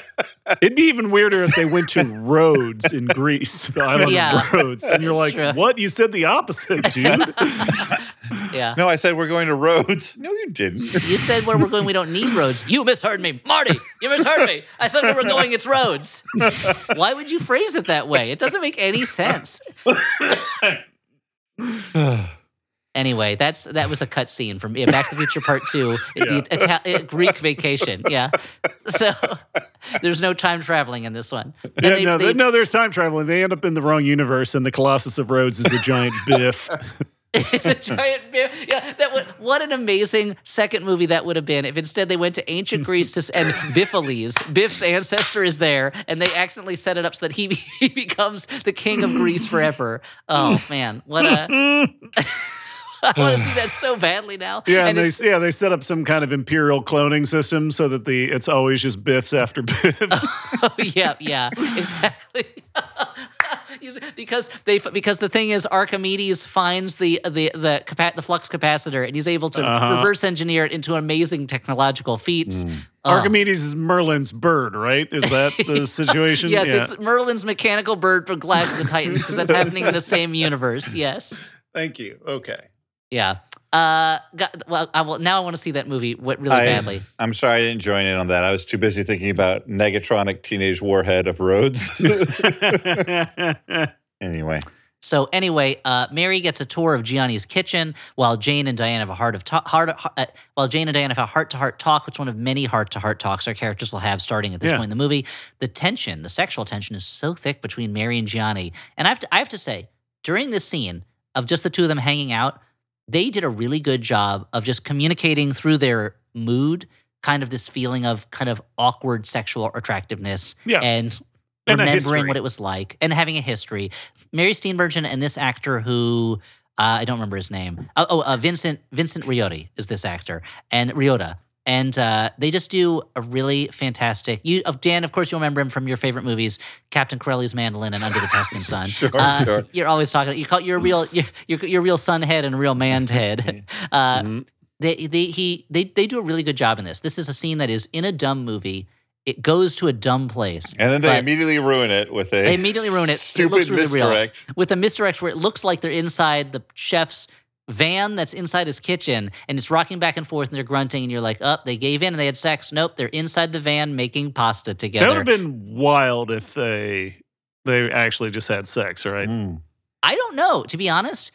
It'd be even weirder if they went to Rhodes in Greece, the island Yeah. of Rhodes, and you're like, true. "What? You said the opposite, dude." Yeah. No, I said we're going to Rhodes. No, you didn't. You said where we're going, we don't need roads. You misheard me. Marty, you misheard me. I said where we're going, it's roads. Why would you phrase it that way? It doesn't make any sense. Anyway, that's that was a cut scene from yeah, Back to the Future Part Two, the Ita- uh, Greek vacation. Yeah, so there's no time traveling in this one. And Yeah, they- no, they- no, there's time traveling. They end up in the wrong universe, and the Colossus of Rhodes is a giant biff. it's a giant bear. Yeah, that would what an amazing second movie that would have been if instead they went to ancient Greece to, and Biffales, Biff's ancestor is there, and they accidentally set it up so that he he becomes the king of Greece forever. Oh man, what a! I want to see that so badly now. Yeah, and, it's- they yeah they set up some kind of imperial cloning system so that the it's always just biffs after biffs. Oh, yeah, yeah, exactly. Because they because the thing is Archimedes finds the the the capa- the flux capacitor and he's able to Uh-huh. reverse engineer it into amazing technological feats. Oh. Archimedes is Merlin's bird, right? Is that the situation? Yes, yeah. it's Merlin's mechanical bird from Clash of the Titans because that's happening in the same universe. Yes. Thank you. Okay. Yeah. Uh, got, well, I will, now I want to see that movie what really I- badly. I'm sorry I didn't join in on that. I was too busy thinking about Negatronic Teenage Warhead of Rhodes. anyway, So anyway, uh, Mary gets a tour of Gianni's kitchen while Jane and Diane have a heart of ta- heart, uh, while Jane and Diane have a heart to heart talk, which is one of many heart to heart talks our characters will have starting at this Yeah. point in the movie. The tension, the sexual tension, is so thick between Mary and Gianni, and I have to I have to say during this scene of just the two of them hanging out, they did a really good job of just communicating through their mood, kind of this feeling of kind of awkward sexual attractiveness Yeah. and And remembering what it was like and having a history. Mary Steenburgen and this actor who uh, I don't remember his name. Oh, oh uh, Vincent Vincent Riotta is this actor and Riotta. And uh, they just do a really fantastic. You, of Dan, of course, you'll remember him from your favorite movies, Captain Corelli's Mandolin and Under the Tuscan Sun. Sure, Uh, sure. You're always talking. You call you're a real you're, you're, a real sun head and a real man head. Uh, Mhm. they they he they they do a really good job in this. This is a scene that is in a dumb movie. It goes to a dumb place, and then they immediately ruin it with a They immediately ruin it. It Stupid looks really real. misdirect. with a misdirect where it looks like they're inside the chef's van that's inside his kitchen and it's rocking back and forth and they're grunting and you're like, oh, they gave in and they had sex. Nope, they're inside the van making pasta together. That would have been wild if they they actually just had sex, right? Mm. I don't know, to be honest.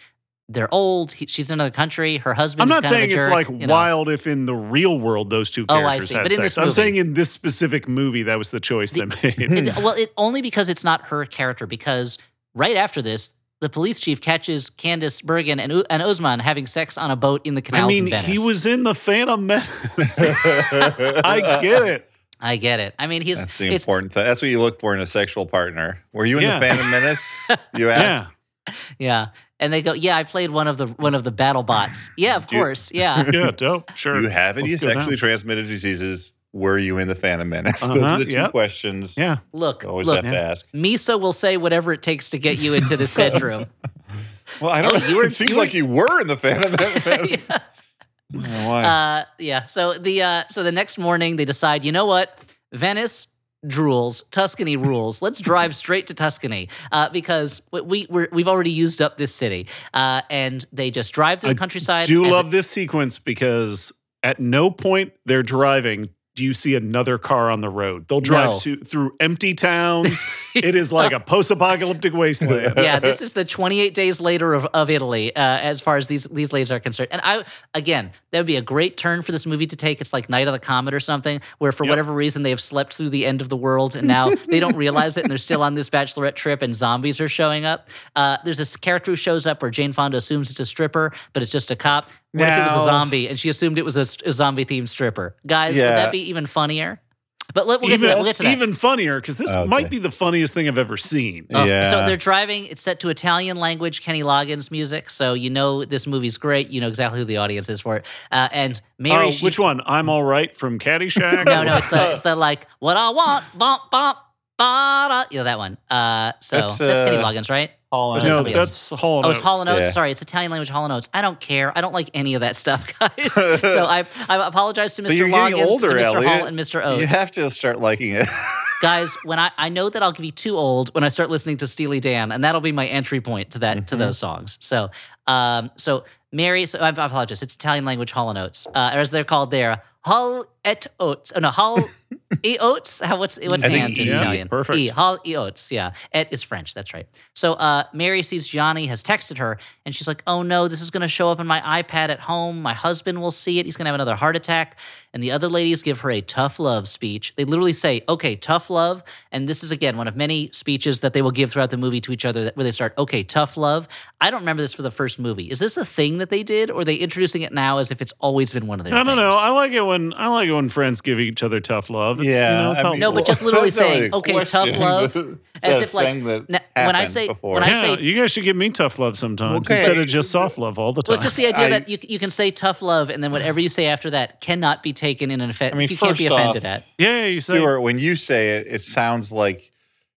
They're old. He, she's in another country. Her husband. I'm not kind saying of a it's like you know. wild if in the real world those two Oh, I characters see. had But in sex. this I'm movie- saying in this specific movie, that was the choice The- they made. It- well, it, only because it's not her character. Because right after this, the police chief catches Candice Bergen and, U- and Osman having sex on a boat in the I canals in mean, Venice. he was in the Phantom Menace. I get it. I get it. I mean, he's That's the important thing. That's what you look for in a sexual partner. Were you in Yeah. the Phantom Menace? You Yeah. asked. yeah, and they go, yeah, I played one of the one of the battle bots. Yeah, of you- course, yeah. Yeah, dope. Sure. You have any sexually down. transmitted diseases? Were you in the Phantom Menace? Those Uh-huh, are the two yep. questions Yeah. Look, you always look, have to ask. Misa will say whatever it takes to get you into this bedroom. Well, I don't Oh, know. you were- it seems you were- like you were in the Phantom Menace. yeah. Why? Uh, yeah. So the uh, so the next morning they decide, you know what, Venice drools, Tuscany rules. Let's drive straight to Tuscany uh, because we, we we're, we've already used up this city, uh, and they just drive through the countryside. I countryside. do love it- this sequence because at no point they're driving do you see another car on the road. They'll drive No. to, through empty towns. it is like a post-apocalyptic wasteland. yeah, this is the 28 days later of, of Italy, uh, as far as these these ladies are concerned. And I, again, that would be a great turn for this movie to take. It's like Night of the Comet or something, where for Yep. whatever reason they have slept through the end of the world, and now they don't realize it, and they're still on this bachelorette trip, and zombies are showing up. Uh, there's this character who shows up where Jane Fonda assumes it's a stripper, but it's just a cop. What if it was a zombie, and she assumed it was a, a zombie themed stripper? Guys, would that be even funnier? But let, we'll get to that. We'll get to that. even funnier because this Okay. might be the funniest thing I've ever seen. Oh, Yeah. So they're driving. It's set to Italian language, Kenny Loggins music. So you know this movie's great. You know exactly who the audience is for it. Uh, and Mary, Oh, she- which one? I'm all right from Caddyshack. No, no, it's the it's the like what I want, bump bump, ba You know that one. Uh, so that's, That's, Kenny uh, Loggins, right? Hall and no, somebody that's Hall and Oh, it's Oates. Hall and Oates. Yeah. Sorry, it's Italian language Hall and Oates. I don't care. I don't like any of that stuff, guys. so I I apologize to But Mr. you're Loggins, older, to Mr. Hall, and Mr. Oates. You have to start liking it. guys when i i know that i'll be too old when i start listening to steely dan and that'll be my entry point to that to Mhm. those songs so um so Mary, so I apologize. It's Italian language Hall and Oates, uh, or as they're called there, Hall et Oates. Oh no, Hall e Oates. How what's what's I think and in. Italian? Perfect. E Hall e Oates. Yeah, et is French. That's right. So uh, Mary sees Johnny has texted her, and she's like, "Oh no, this is going to show up on my iPad at home. My husband will see it. He's going to have another heart attack." And the other ladies give her a tough love speech. They literally say, "Okay, tough love," and this is again one of many speeches that they will give throughout the movie to each other, that- where they start, "Okay, tough love." I don't remember this for the first movie. Is this a thing that they did, or are they introducing it now as if it's always been one of their? I don't know. I like it when I like it when friends give each other tough love. It's, you Yeah, know, it's I mean, No, but just literally that's not really saying, a okay, tough love, but as it's if, like, thing n- when I say- before. when I yeah, say- you guys should give me tough love sometimes Okay. instead of just soft love all the time. Well, it's just the idea I- that you you can say tough love, and then whatever you say after that cannot be taken in an offense. I mean, you can't be offended off- at. yeah, you say. Stuart, when you say it, it sounds like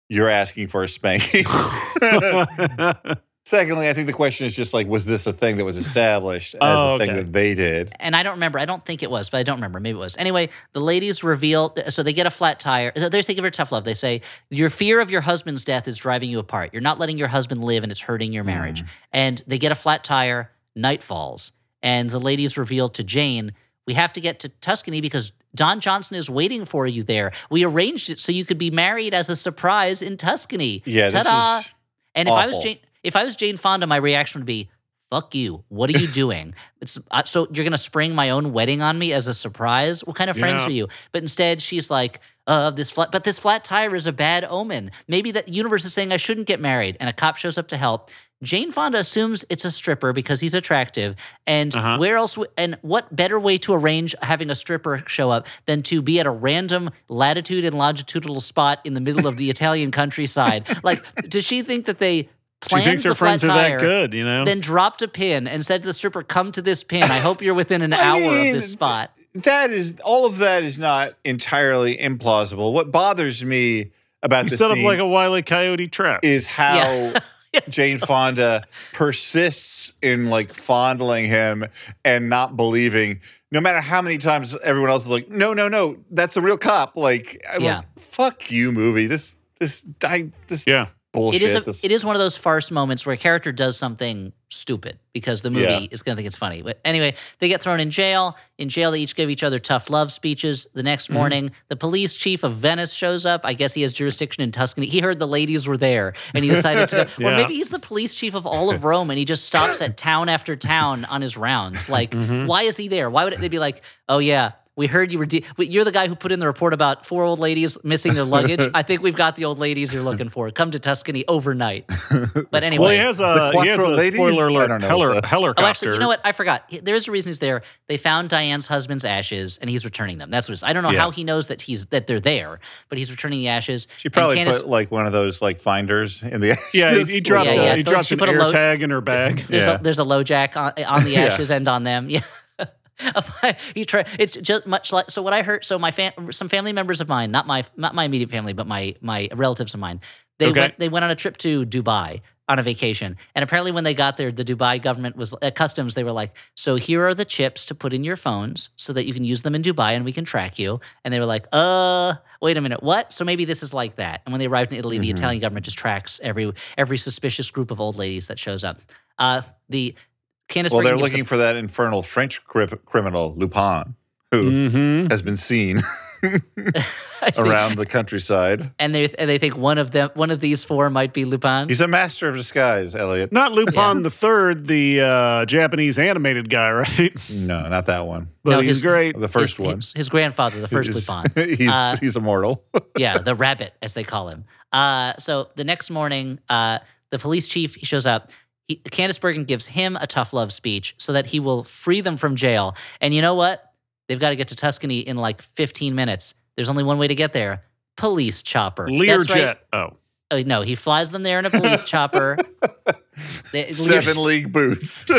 you're asking for a spanking. Secondly, I think the question is just like, was this a thing that was established as Oh, a thing okay. that they did? And I don't remember. I don't think it was, but I don't remember. Maybe it was. Anyway, the ladies reveal. So they get a flat tire. They say give her tough love. They say your fear of your husband's death is driving you apart. You're not letting your husband live, and it's hurting your marriage. Hmm. And they get a flat tire. Night falls, and the ladies reveal to Jane, "We have to get to Tuscany because." Don Johnson is waiting for you there. We arranged it so you could be married as a surprise in Tuscany. Yeah, Ta-da! is And if I was. Jane, if I was Jane Fonda, my reaction would be, "Fuck you! What are you doing? it's uh, so you're gonna spring my own wedding on me as a surprise? What kind of friends Yeah. are you?" But instead, she's like, "Uh, this flat, but this flat tire is a bad omen. Maybe that universe is saying I shouldn't get married." And a cop shows up to help. Jane Fonda assumes it's a stripper because he's attractive. And Uh-huh. where else? w- And what better way to arrange having a stripper show up than to be at a random latitude and longitudinal spot in the middle of the Italian countryside? Like, does she think that they she planned thinks the her flat friends are tire? that good, you know? then dropped a pin and said to the stripper, "Come to this pin. I hope you're within an hour mean, of this spot." that is all of that is not entirely implausible. What bothers me about you the set up like a wily coyote trap. is how Yeah. Jane Fonda persists in like fondling him and not believing. No matter how many times everyone else is like, no, no, no, that's a real cop. Like, Yeah. like, fuck you, movie. This, this, I, this yeah. Bullshit. It is a, this, it is one of those farce moments where a character does something stupid because the movie Yeah. is going to think it's funny. But anyway, they get thrown in jail. In jail, they each give each other tough love speeches. The next Mm-hmm. morning, the police chief of Venice shows up. I guess he has jurisdiction in Tuscany. He heard the ladies were there and he decided to go. Or maybe he's the police chief of all of Rome and he just stops at town after town on his rounds. Like, Mm-hmm. why is he there? Why would they be like, oh, yeah. We heard you were. De- wait, you're the guy who put in the report about four old ladies missing their luggage. I think we've got the old ladies you're looking for. Come to Tuscany overnight. But anyway, Well, he has uh, a, he has a ladies? spoiler I alert don't know helir- what helicopter. Oh, actually, you know what? I forgot. There is a reason he's there. They found Diane's husband's ashes, and he's returning them. That's what it is. I don't know Yeah. how he knows that he's that they're there, but he's returning the ashes. she probably Candice- put like one of those like finders in the. Yeah, he, he dropped, Yeah, a, yeah. he dropped she an put a air load- tag in her bag. There's Yeah. a there's a LoJack on, on the Yeah. ashes and on them. Yeah. he try, it's just much like so what I heard so my fam, some family members of mine not my not my immediate family but my my relatives of mine they Okay. went they went on a trip to Dubai on a vacation. And apparently when they got there the Dubai government was at customs they were like so here are the chips to put in your phones so that you can use them in Dubai and we can track you. And they were like uh wait a minute what? So maybe this is like that. And when they arrived in Italy the Mhm. Italian government just tracks every every suspicious group of old ladies that shows up. Uh the Candice Well, they're Bergen gives the- looking for that infernal French cri- criminal Lupin, who Mm-hmm. has been seen around the countryside. and they and they think one of them one of these four might be Lupin. He's a master of disguise, Elliot. Not Lupin the Third, the uh, Japanese animated guy, right? No, not that one. But No, he's his- great. The first his, one. His, his grandfather, the first He's- Lupin. he's Uh, he's immortal. yeah, the rabbit, as they call him. Uh, so the next morning, uh, the police chief he shows up. He, Candice Bergen gives him a tough love speech so that he will free them from jail. And you know what? They've got to get to Tuscany in like 15 minutes. There's only one way to get there: police chopper. That's right. Learjet. Oh. Oh, no, he flies them there in a police chopper. They- Seven league boots.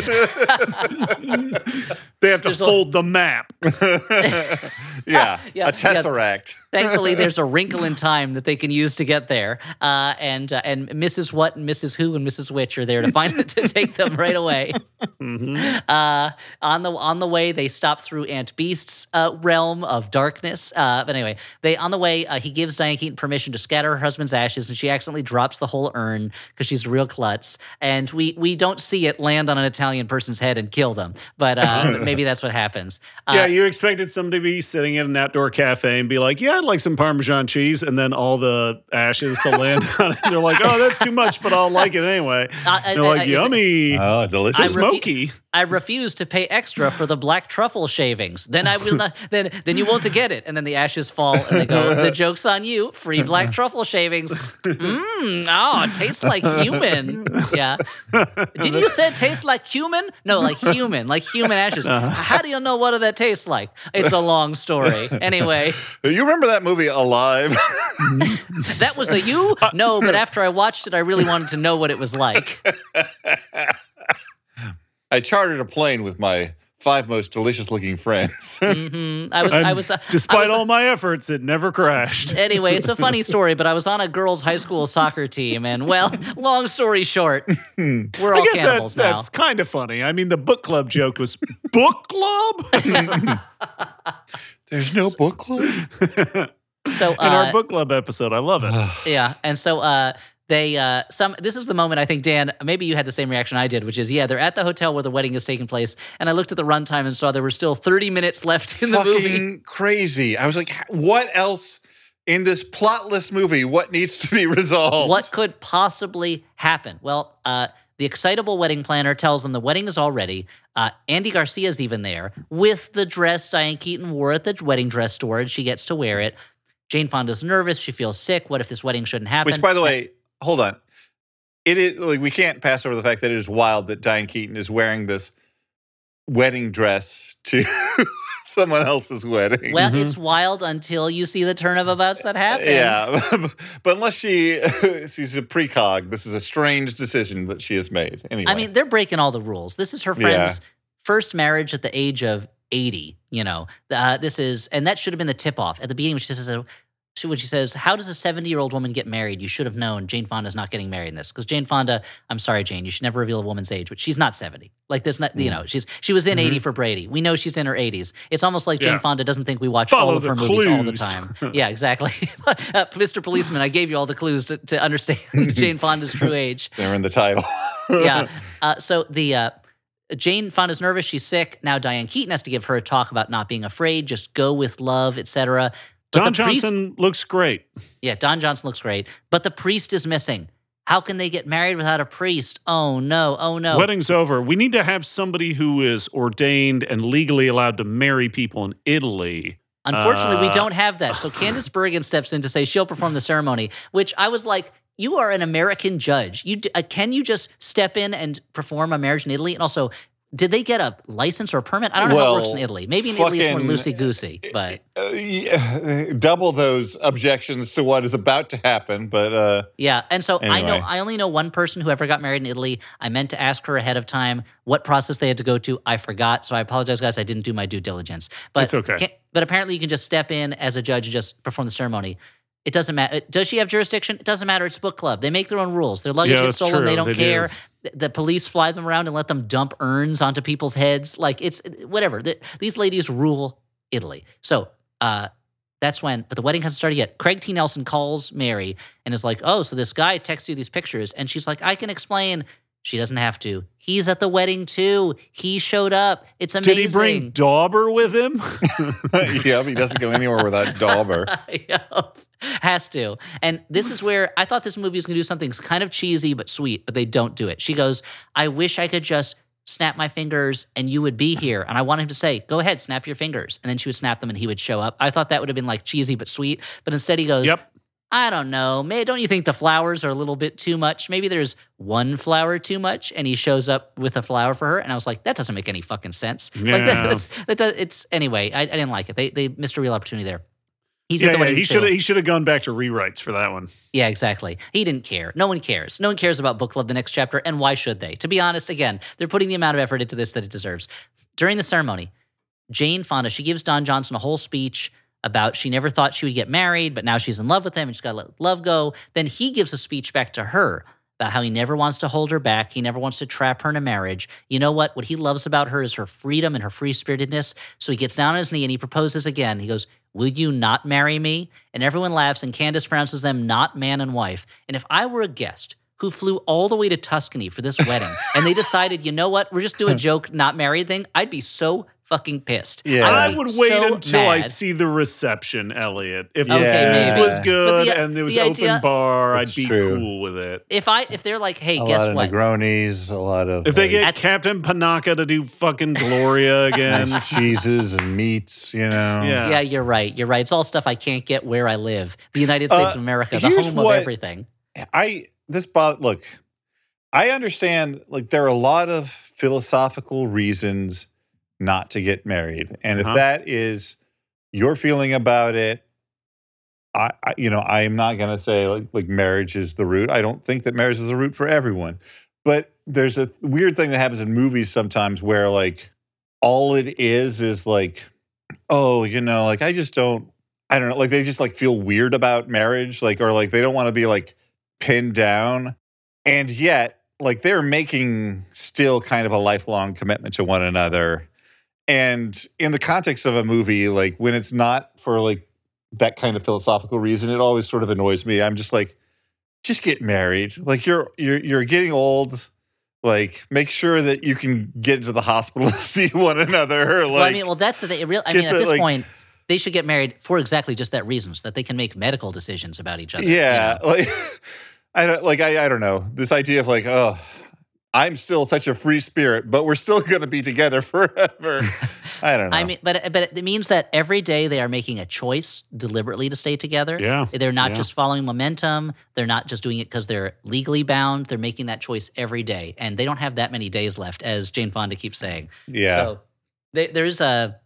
They have to There's a- fold the map. yeah, Yeah, a tesseract. Thankfully, there's a wrinkle in time that they can use to get there, uh, and uh, and Mrs. What and Mrs. Who and Mrs. Which are there to find to take them right away. Mhm. Uh, on the on the way, they stop through Aunt Beast's uh, realm of darkness. Uh, but anyway, they on the way, uh, he gives Diane Keaton permission to scatter her husband's ashes, and she accidentally drops the whole urn because she's a real klutz. And we we don't see it land on an Italian person's head and kill them. But uh, maybe that's what happens. Uh, yeah, you expected somebody to be sitting in an outdoor cafe and be like, "Yeah, I'd like some Parmesan cheese," and then all the ashes to land on it. They're like, "Oh, that's too much, but I'll like it anyway." uh, They're uh, like, uh, is- "Yummy, Oh, delicious. I'm refu- smoky." I refuse to pay extra for the black truffle shavings. Then I will not. Then then you won't get it. And then the ashes fall, and they go. The joke's on you. Free black truffle shavings. Mmm. Oh, tastes like human. Yeah. Did you say it tastes like human? No, like human, like human ashes. Uh-huh. How do you know what that tastes like? It's a long story. Anyway, you remember that movie Alive? that was a you? No, but after I watched it, I really wanted to know what it was like. I chartered a plane with my five most delicious looking friends. hmm I was. And I was. uh, I despite was- all my efforts, it never crashed. Anyway, it's a funny story, but I was on a girls' high school soccer team, and well, long story short, we're I all guess that, now. that's kind of funny. I mean, the book club joke was book club There's no book club. So, in our uh, book club episode. I love it. yeah, and so uh, they uh, some. This is the moment I think Dan, maybe you had the same reaction I did, which is yeah, they're at the hotel where the wedding is taking place, and I looked at the runtime and saw there were still thirty minutes left in the Fucking movie. crazy. I was like, what else in this plotless movie? What needs to be resolved? What could possibly happen? Well, uh, the excitable wedding planner tells them the wedding is all ready. Uh, Andy Garcia's even there with the dress Diane Keaton wore at the wedding dress store, and she gets to wear it. Jane Fonda's nervous. She feels sick. What if this wedding shouldn't happen? Which, by the way, hold on. It is like we can't pass over the fact that it is wild that Diane Keaton is wearing this wedding dress to someone else's wedding. well, Mhm. it's wild until you see the turn of events that happen. yeah, but unless she she's a precog, this is a strange decision that she has made. Anyway, I mean, they're breaking all the rules. This is her Yeah. friend's first marriage at the age of 80, you know. Uh, this is, and that should have been the tip off at the beginning, which she says, she, when she says, How does a 70 year old woman get married? You should have known Jane Fonda's not getting married in this. Because Jane Fonda, I'm sorry, Jane, you should never reveal a woman's age, but she's not 70. Like this, not, you Mm. know, she's she was in 80 for Brady. We know she's in her 80s. It's almost like Jane Fonda doesn't think we watch Follow all of her movies all the time. yeah, exactly. uh, Mr. Policeman, I gave you all the clues to, to understand Jane Fonda's true age they're in the title. yeah. Uh, so the uh, Jane Fonda's nervous. She's sick. Now Diane Keaton has to give her a talk about not being afraid. Just go with love, etc. Don the priest- Johnson looks great. yeah, Don Johnson looks great, but the priest is missing. How can they get married without a priest? Oh no! Oh no! Wedding's over. We need to have somebody who is ordained and legally allowed to marry people in Italy. Unfortunately, we Uh. don't have that. So Candice Bergen steps in to say she'll perform the ceremony, which I was like, "You are an American judge. You uh, can you just step in and perform a marriage in Italy?" And also, did they get a license or a permit? I don't know how it works in Italy. Maybe in Italy it's more loosey goosey, but. Uh, yeah, double those objections to what is about to happen, but uh, Yeah, and so I know I only know one person who ever got married in Italy. I meant to ask her ahead of time what process they had to go to. I forgot, so I apologize, guys. I didn't do my due diligence. But It's okay. but apparently, you can just step in as a judge and just perform the ceremony. It doesn't matter. Does she have jurisdiction? It doesn't matter. It's book club. They make their own rules. Their luggage Yeah, gets stolen. They don't They care. The, the police fly them around and let them dump urns onto people's heads. Like it's whatever. The- these ladies rule Italy. So uh, that's when, but the wedding hasn't started yet. Craig T. Nelson calls Mary and is like, "Oh, so this guy texts you these pictures," and she's like, "I can explain." She doesn't have to. He's at the wedding too. He showed up. It's amazing. Did he bring Dauber with him? yeah, he doesn't go anywhere without Dauber. Yeah, Has to. And this is where I thought this movie was going to do something kind of cheesy but sweet, but they don't do it. She goes, I wish I could just snap my fingers and you would be here. And I want him to say, Go ahead, snap your fingers. And then she would snap them and he would show up. I thought that would have been like cheesy but sweet. But instead he goes, Yep. I don't know. May don't you think the flowers are a little bit too much? Maybe there's one flower too much, and he shows up with a flower for her, and I was like, that doesn't make any fucking sense. Like Yeah. that, that's that does, it's anyway. I, I didn't like it. They they missed a real opportunity there. He's yeah, the yeah, he should have he should have gone back to rewrites for that one. Yeah, exactly. He didn't care. No one cares. No one cares about book club the next chapter, and why should they? To be honest, again, they're putting the amount of effort into this that it deserves. During the ceremony, Jane Fonda, she gives Don Johnson a whole speech about she never thought she would get married, but now she's in love with him and she's got to let love go. Then he gives a speech back to her about how he never wants to hold her back. He never wants to trap her in a marriage. You know what? What he loves about her is her freedom and her free spiritedness. So he gets down on his knee and he proposes again. He goes, Will you not marry me? And everyone laughs, and Candice pronounces them not man and wife. And if I were a guest who flew all the way to Tuscany for this wedding, and they decided, you know what, we're just doing a joke, not married thing. I'd be so fucking pissed. Yeah. I be would wait so until I see the reception, Elliot. If Okay, the maybe. food was good the- and there was the open bar, I'd be true. cool with it. If I if they're like, hey, a guess lot of what? Negronis, a lot of If they get At- Captain Panaka to do fucking Gloria again, nice cheeses and meats, you know. Yeah. Yeah, you're right. You're right. It's all stuff I can't get where I live. The United States Uh, of America, the home what- of everything. I this bo- look, I understand like there are a lot of philosophical reasons not to get married. And if Uh-huh. that is your feeling about it, I, I you know, I am not going to say like like marriage is the root. I don't think that marriage is the root for everyone. But there's a weird thing that happens in movies sometimes where like all it is is like oh, you know, like I just don't I don't know, like they just like feel weird about marriage like or like they don't want to be like pinned down. And yet, like they're making still kind of a lifelong commitment to one another. And in the context of a movie, like when it's not for like that kind of philosophical reason, it always sort of annoys me. I'm just like, just get married. Like you're you're you're getting old. Like make sure that you can get into the hospital to see one another. Like well, I mean, well, that's the thing. It real, I mean, at the, this like- point, they should get married for exactly just that reason, so that they can make medical decisions about each other. you Yeah, know? like I don't like I I don't know this idea of like oh I'm still such a free spirit, but we're still going to be together forever. I don't know. I mean, but but it means that every day they are making a choice deliberately to stay together. yeah. They're not Yeah. just following momentum. They're not just doing it because they're legally bound. They're making that choice every day, and they don't have that many days left, as Jane Fonda keeps saying. yeah, So they, there's a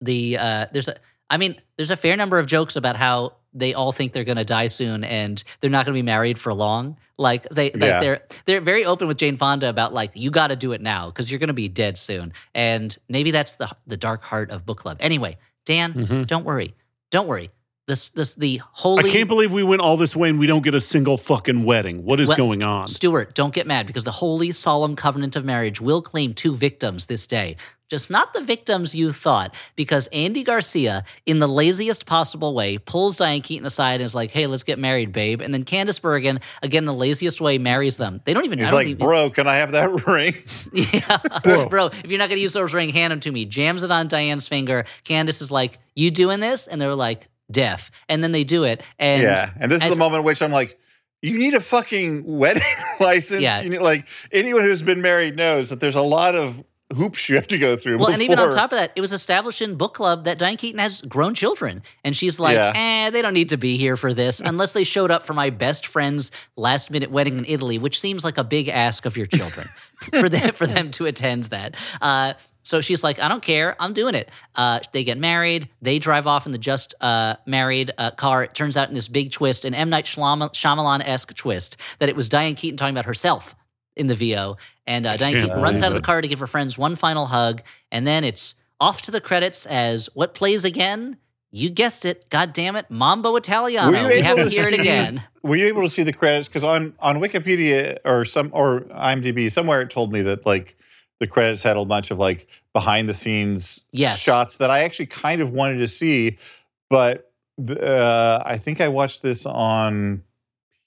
the uh, there's a I mean there's a fair number of jokes about how they all think they're going to die soon and they're not going to be married for long. Like they like Yeah. they're they're very open with Jane Fonda about like you got to do it now because you're going to be dead soon. And maybe that's the the dark heart of book club. Anyway, Dan, Mhm. don't worry, don't worry. This this the I can't believe we went all this way and we don't get a single fucking wedding. What is Well, going on? Stuart, don't get mad because the holy solemn covenant of marriage will claim two victims this day. Just not the victims you thought, because Andy Garcia, in the laziest possible way, pulls Diane Keaton aside and is like, hey, let's get married, babe. And then Candice Bergen, again, the laziest way, marries them. They don't even I he's don't like, even, bro, can I have that ring? Yeah. Bro. Bro, if you're not going to use those ring, hand them to me. Jams it on Diane's finger. Candice is like, you doing this? And they're like, deaf. And then they do it. And yeah, and this is the moment in which I'm like, you need a fucking wedding license. Yeah. You need, like anyone who's been married knows that there's a lot of hoops you have to go through. Well, and even on top of that, it was established in book club that Diane Keaton has grown children. And she's like, Yeah. eh, they don't need to be here for this unless they showed up for my best friend's last minute wedding in Italy, which seems like a big ask of your children for them for them to attend that. Uh, so she's like, I don't care. I'm doing it. Uh, they get married. They drive off in the just uh, married uh, car. It turns out in this big twist, an M. Night Shyamalan esque twist, that it was Diane Keaton talking about herself in the VO. And uh, Diane Keaton runs out of the car to give her friends one final hug. And then it's off to the credits as what plays again? You guessed it. God damn it. Mambo Italiano. Were you We have able to to hear it again. Were you able to see the credits? Because on on Wikipedia or some or IMDb somewhere it told me that like the credits had a bunch of like behind the scenes Yes. shots that I actually kind of wanted to see, but the, uh, I think I watched this on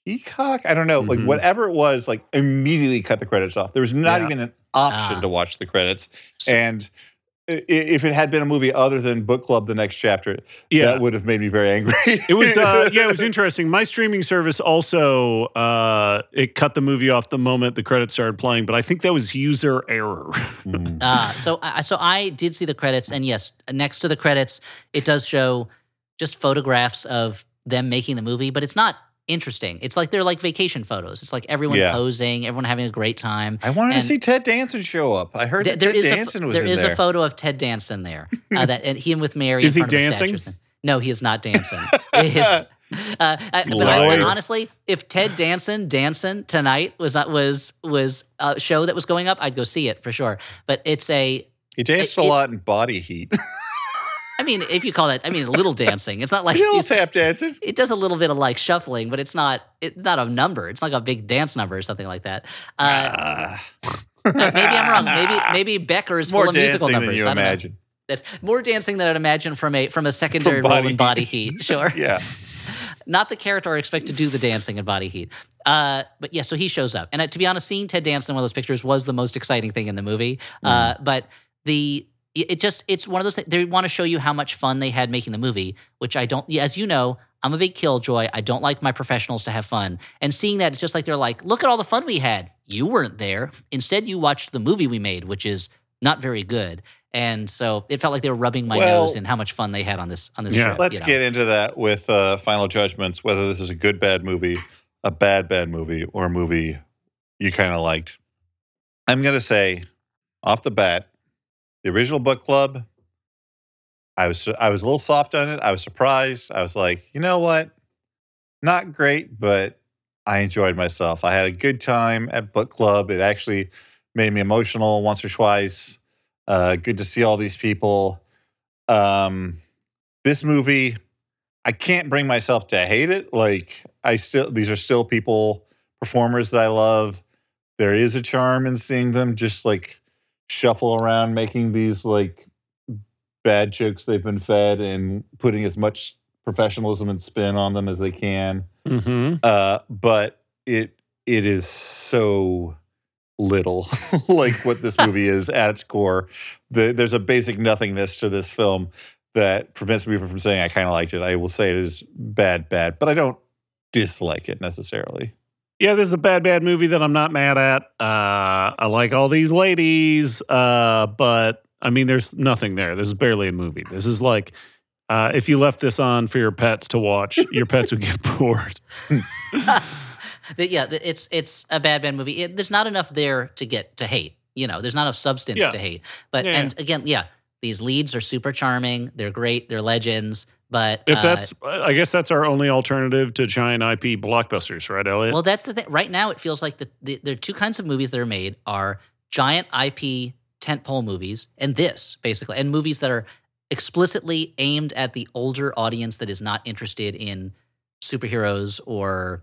Peacock. I don't know, like Mhm. whatever it was, like immediately cut the credits off. There was not Yeah. even an option Ah. to watch the credits, and. I- If it had been a movie other than Book Club, the next chapter, Yeah. that would have made me very angry. It was uh, yeah, it was interesting. My streaming service also uh, it cut the movie off the moment the credits started playing, but I think that was user error. Mm. Uh, so, I so I did see the credits, and yes, next to the credits, it does show just photographs of them making the movie, but it's not interesting. It's like they're like vacation photos. It's like everyone Yeah. posing, everyone having a great time. I wanted And- to see Ted Danson show up. I heard Th- that there Ted is a Danson was there in is there. a photo of Ted Danson there. Uh, that and him with Mary. Is in he of dancing? No, he is not dancing. It is- uh, I- but I- hilarious. honestly, if Ted Danson dancing tonight was not was was a show that was going up, I'd go see it for sure. But it's a he danced it- a lot in Body Heat. I mean, if you call that, I mean, a little dancing. It's not like he's, tap dancing. it does a little bit of like shuffling, but it's not it's not a number. It's like a big dance number or something like that. Uh, Ah. maybe I'm wrong. Maybe maybe Becker is more full of musical numbers. than you I don't know. imagine. That's more dancing than I'd imagine from a from a secondary From role in Body Heat. Sure. Yeah. not the character I expect to do the dancing in Body Heat. Uh, but yeah, so he shows up, and uh, to be honest, seeing Ted dance in one of those pictures was the most exciting thing in the movie. Uh, but the it it just it's one of those things they want to show you how much fun they had making the movie, which I don't. As you know, I'm a big killjoy. I don't like my professionals to have fun, and seeing that it's just like they're like, look at all the fun we had. You weren't there. Instead, you watched the movie we made, which is not very good. And so it felt like they were rubbing my Well- nose in how much fun they had on this on this Yeah. trip. Let's you know? get into that with uh, final judgments. Whether this is a good bad movie, a bad bad movie, or a movie you kind of liked. I'm gonna say, off the bat, the original book club. I was I was a little soft on it. I was surprised. I was like, you know what, not great, but I enjoyed myself. I had a good time at book club. It actually made me emotional once or twice. Uh, good to see all these people. Um, this movie, I can't bring myself to hate it. Like I still, these are still people, performers that I love. There is a charm in seeing them just like shuffle around, making these like bad jokes they've been fed and putting as much professionalism and spin on them as they can. Mm-hmm. Uh, but it it is so little like what this movie is at its core. The, there's a basic nothingness to this film that prevents me from saying I kind of liked it. I will say it is bad, bad, but I don't dislike it necessarily. Yeah, this is a bad, bad movie that I'm not mad at. Uh, I like all these ladies, uh, but I mean, there's nothing there. This is barely a movie. This is like uh, if you left this on for your pets to watch, your pets would get bored. Yeah, it's it's a bad bad movie. It, there's not enough there to get to hate. You know, there's not enough substance Yeah. to hate. But Yeah, and again, yeah, these leads are super charming. They're great. They're legends. But If uh, that's, I guess that's our only alternative to giant IP blockbusters, right, Elliot? well, that's the thing. Right now, it feels like the, the there are two kinds of movies that are made: are giant IP tentpole movies, and this basically, and movies that are explicitly aimed at the older audience that is not interested in superheroes or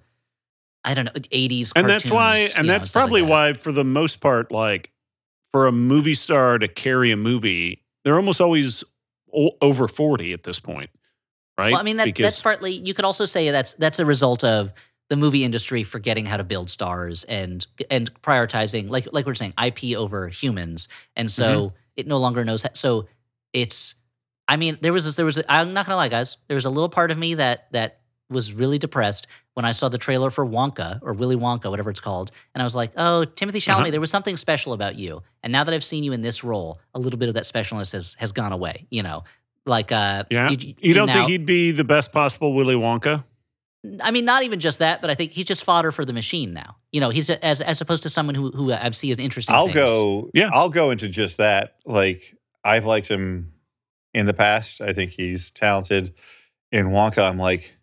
I don't know, 80s and that's why, and you know, that's stuff like probably that. why, for the most part, like for a movie star to carry a movie, they're almost always o- over 40 at this point, right? Well, I mean, that, Because- that's partly. You could also say that's that's a result of the movie industry forgetting how to build stars and and prioritizing, like like we we're saying, IP over humans, and so Mm-hmm. it no longer knows. That, so it's. I mean, there was this, there was. A, I'm not gonna lie, guys. There was a little part of me that that was really depressed when I saw the trailer for Wonka or Willy Wonka, whatever it's called, and I was like, "Oh, Timothée Chalamet, Uh-huh. there was something special about you." And now that I've seen you in this role, a little bit of that specialness has has gone away. You know, like uh, yeah. you, You, don't now- think he'd be the best possible Willy Wonka? I mean, not even just that, but I think he's just fodder for the machine now. You know, he's a, as as opposed to someone who who I see as interesting. I'll things. go. Yeah. I'll go into just that. Like I've liked him in the past. I think he's talented. In Wonka, I'm like,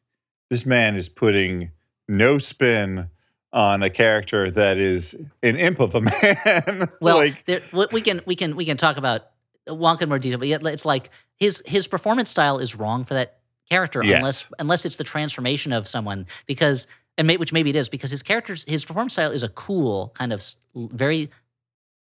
this man is putting no spin on a character that is an imp of a man. Well, like there, we can we can we can talk about Wonka in more detail, but yet it's like his his performance style is wrong for that character Yes. unless unless it's the transformation of someone because and may, which maybe it is because his character's his performance style is a cool kind of very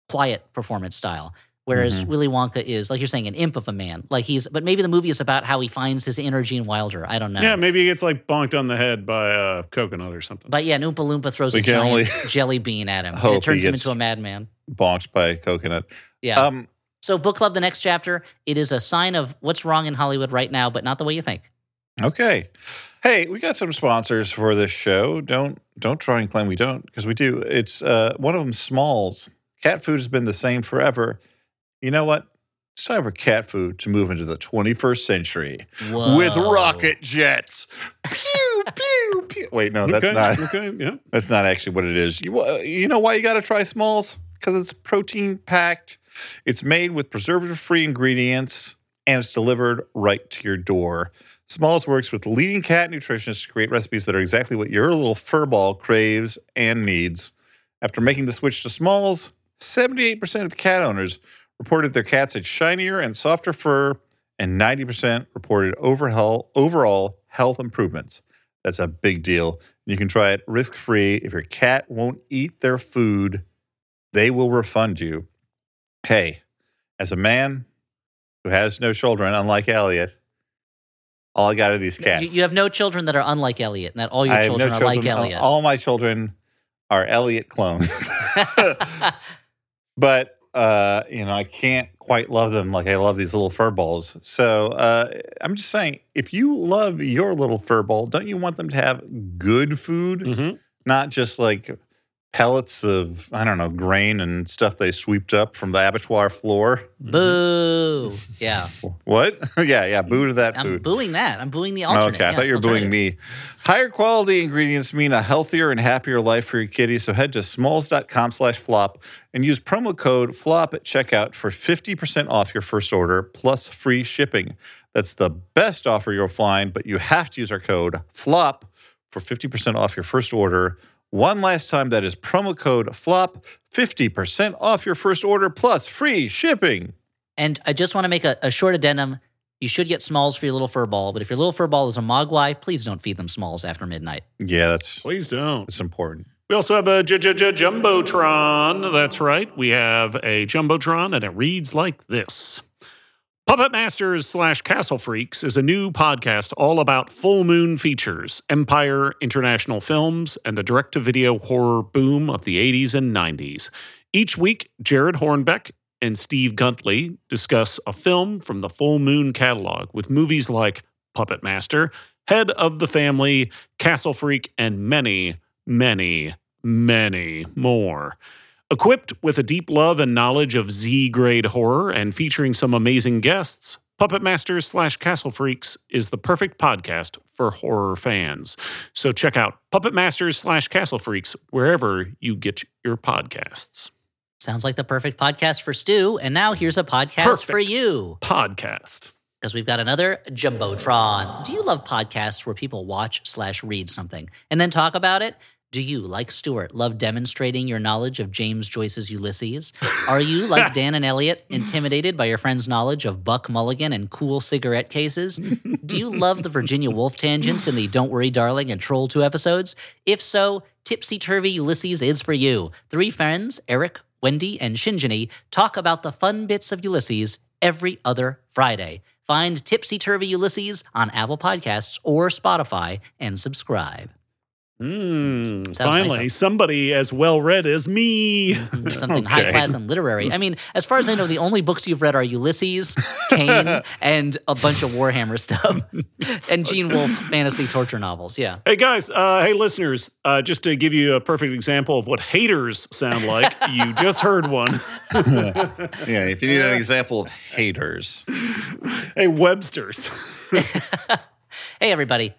quiet performance style. Whereas Mm-hmm. Willy Wonka is, like you're saying, an imp of a man. Like he's, but maybe the movie is about how he finds his inner Gene Wilder. I don't know. Yeah, maybe he gets like bonked on the head by a coconut or something. But yeah, an Oompa Loompa throws We a giant only jelly bean at him. And it turns him into a madman. bonked by a coconut. Yeah. Um, so, book club, the next chapter, it is a sign of what's wrong in Hollywood right now, but not the way you think. Okay. Hey, we got some sponsors for this show. Don't don't try and claim we don't because we do. It's uh, one of them. Smalls. Cat food has been the same forever. You know what? It's time for cat food to move into the 21st century Whoa. with rocket jets. Pew pew pew. Wait, no, that's okay, not. okay. Yeah, That's not actually what it is. You, uh, you know why you got to try Smalls? Because it's protein packed. It's made with preservative free ingredients and it's delivered right to your door. Smalls works with leading cat nutritionists to create recipes that are exactly what your little furball craves and needs. After making the switch to Smalls, 78% of cat owners reported their cats had shinier and softer fur, and 90% reported overall, overall health improvements. That's a big deal. You can try it risk free. If your cat won't eat their food, they will refund you. Hey, as a man who has no children, unlike Elliot, All I got are these cats. You, have no children that are unlike Elliot, and that all your children no are children. like Elliot. All my children are Elliot clones. but uh, you know, I can't quite love them like I love these little fur balls. So uh, I'm just saying, if you love your little fur ball, don't you want them to have good food, Mhm. not just like pellets of I don't know grain and stuff they sweeped up from the abattoir floor? Mm-hmm. Boo. Yeah. What? yeah, yeah. Boo to that I'm food. booing that. I'm booing the alternate. Okay, I Yeah, thought you were booing me. Higher quality ingredients mean a healthier and happier life for your kitty. So head to smalls.com slash flop and use promo code FLOP at checkout for 50% off your first order plus free shipping. That's the best offer you'll find, but you have to use our code FLOP for 50% off your first order. One last time, that is promo code FLOP, 50% off your first order plus free shipping. And I just want to make a, a short addendum. You should get smalls for your little fur ball, but if your little fur ball is a mogwai, please don't feed them smalls after midnight. Yeah, that's, Please don't. it's important. We also have a j- j- j- Jumbotron. That's right. We have a Jumbotron, and it reads like this Puppet Masters slash Castle Freaks is a new podcast all about full moon features, Empire International Films, and the direct to video horror boom of the 80s and 90s. Each week, Jared Hornbeck and Steve Guntley discuss a film from the Full Moon catalog with movies like Puppet Master, Head of the Family, Castle Freak, and many, many, many more. Equipped with a deep love and knowledge of Z grade horror and featuring some amazing guests, Puppet Masters slash Castle Freaks is the perfect podcast for horror fans. So check out Puppet Masters slash Castle Freaks wherever you get your podcasts. Sounds like the perfect podcast for Stu. And now here's a podcast for you Podcast. because we've got another Jumbotron. Do you love podcasts where people watch slash read something and then talk about it? Do you, like Stuart, love demonstrating your knowledge of James Joyce's Ulysses? Are you, like Dan and Elliot, intimidated by your friend's knowledge of Buck Mulligan and cool cigarette cases? Do you love the Virginia Woolf tangents in the Don't Worry, Darling and Troll 2 episodes? If so, Tipsy Turvy Ulysses is for you. Three friends, Eric, Wendy, and Shinjini, talk about the fun bits of Ulysses every other Friday. Find Tipsy Turvy Ulysses on Apple Podcasts or Spotify and subscribe. Mm, finally, nice. somebody as well read as me. Something Okay. high class and literary. I mean, as far as I know, the only books you've read are Ulysses, Cain, and a bunch of Warhammer stuff, and Gene Wolfe fantasy torture novels. Yeah. Hey guys, uh, hey listeners, uh, just to give you a perfect example of what haters sound like, you just heard one. Yeah, if you need an example of haters. Hey Webster's. Hey, everybody.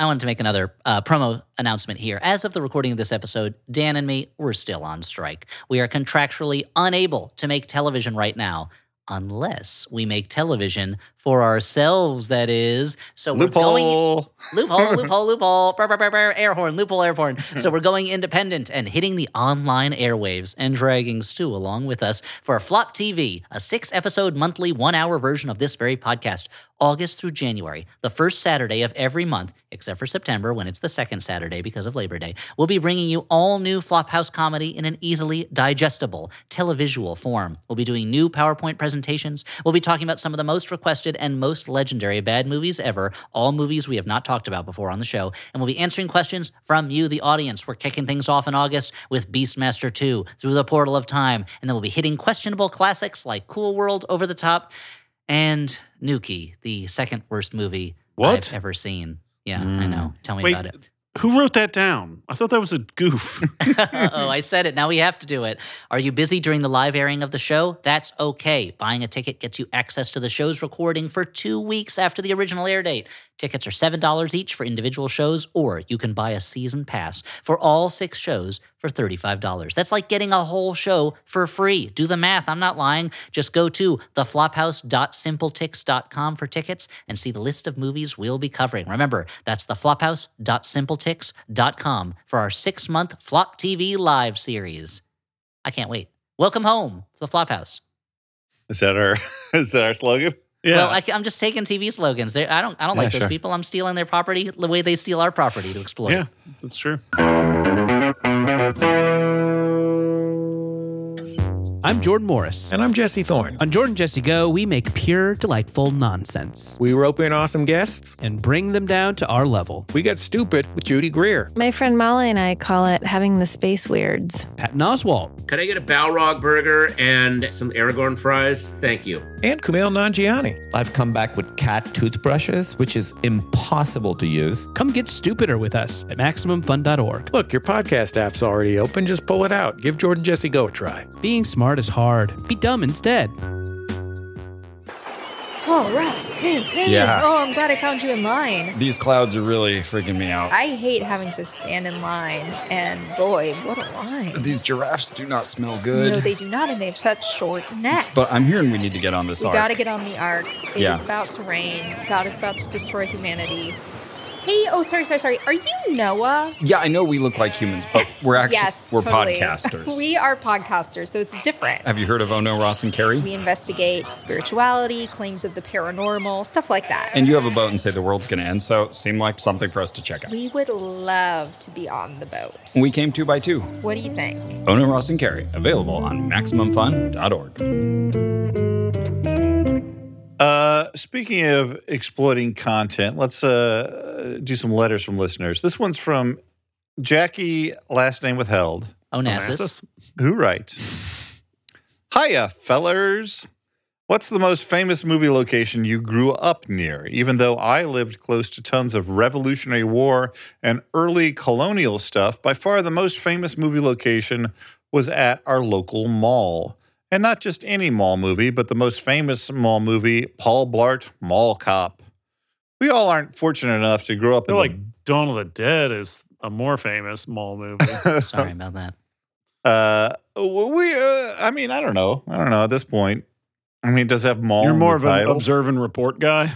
I wanted to make another uh, promo announcement here. As of the recording of this episode, Dan and me, we're still on strike. We are contractually unable to make television right now. Unless we make television for ourselves, that is. So we're going Loophole. loophole, loophole, loophole, brr, brr, brr, brr, air horn, loophole, air horn. So hmm. we're going independent and hitting the online airwaves and dragging Stu along with us for Flop TV, a six episode monthly one hour version of this very podcast, August through January, the first Saturday of every month, except for September when it's the second Saturday because of Labor Day. We'll be bringing you all new Flophouse comedy in an easily digestible televisual form. We'll be doing new PowerPoint presentations. We'll be talking about some of the most requested and most legendary bad movies ever, all movies we have not talked about before on the show. And we'll be answering questions from you, the audience. We're kicking things off in August with Beastmaster 2 Through the Portal of Time. And then we'll be hitting questionable classics like Cool World, Over the Top, and Nukie, the second worst movie What? I've ever seen. Yeah, I hmm. know. Tell me Wait, about it. Who wrote that down? I thought that was a goof. oh, I said it. Now we have to do it. Are you busy during the live airing of the show? That's okay. Buying a ticket gets you access to the show's recording for two weeks after the original air date. Tickets are $7 each for individual shows, or you can buy a season pass for all six shows for $35. That's like getting a whole show for free. Do the math. I'm not lying. Just go to theflophouse.simpletix.com for tickets and see the list of movies we'll be covering. Remember, that's theflophouse.simpletix.com for our six month Flop TV live series. I can't wait. Welcome home to the Flophouse. Is that our is that our slogan? Yeah. Well, I, am just taking TV slogans. They're, I don't. I don't Yeah, like those sure. people. I'm stealing their property the way they steal our property to exploit. yeah, that's true. I'm Jordan Morris. And I'm Jesse Thorne. On Jordan Jesse Go, we make pure, delightful nonsense We rope in awesome guests. and bring them down to our level. We get stupid with Judy Greer. My friend Molly and I call it having the space weirds. Patton Oswalt, Could I get a Balrog burger and some Aragorn fries? Thank you. And Kumail Nanjiani. I've come back with cat toothbrushes, which is impossible to use. come get stupider with us at MaximumFun.org. Look, your podcast app's already open. Just pull it out. Give Jordan Jesse Go a try. Being smart is hard. Be dumb instead. Oh, Russ. Hey, hey. Yeah. Oh, I'm glad I found you in line. These clouds are really freaking me out. I hate having to stand in line, and boy, what a line. These giraffes do not smell good. No, they do not, and they have such short necks. but I'm hearing we need to get on this We arc. gotta get on the ark. It is Yeah. about to rain. God is about to destroy humanity. Hey, oh, sorry, sorry, sorry. Are you Noah? yeah, I know we look like humans, but we're actually yes, we're totally. podcasters. we are podcasters, so it's different. Have you heard of Ono Ross and Carrie? We investigate spirituality, claims of the paranormal, stuff like that. and you have a boat and say the world's going to end, so it seemed like something for us to check out. we would love to be on the boat. We came two by two. What do you think? Ono Ross and Carrie, available on MaximumFun.org. Uh, speaking of exploiting content, let's uh, do some letters from listeners. This one's from Jackie, last name withheld, Onassis. who writes Hiya, fellers. What's the most famous movie location you grew up near? Even though I lived close to tons of Revolutionary War and early colonial stuff, by far the most famous movie location was at our local mall. And not just any mall movie, but the most famous mall movie, Paul Blart Mall Cop. We all aren't fortunate enough to grow up I in feel the like Dawn of the Dead is a more famous mall movie. Sorry about that. Uh, we. Uh, I mean, I don't know. I don't know at this point. I mean, does have mall? You're in more the of an observe and report guy.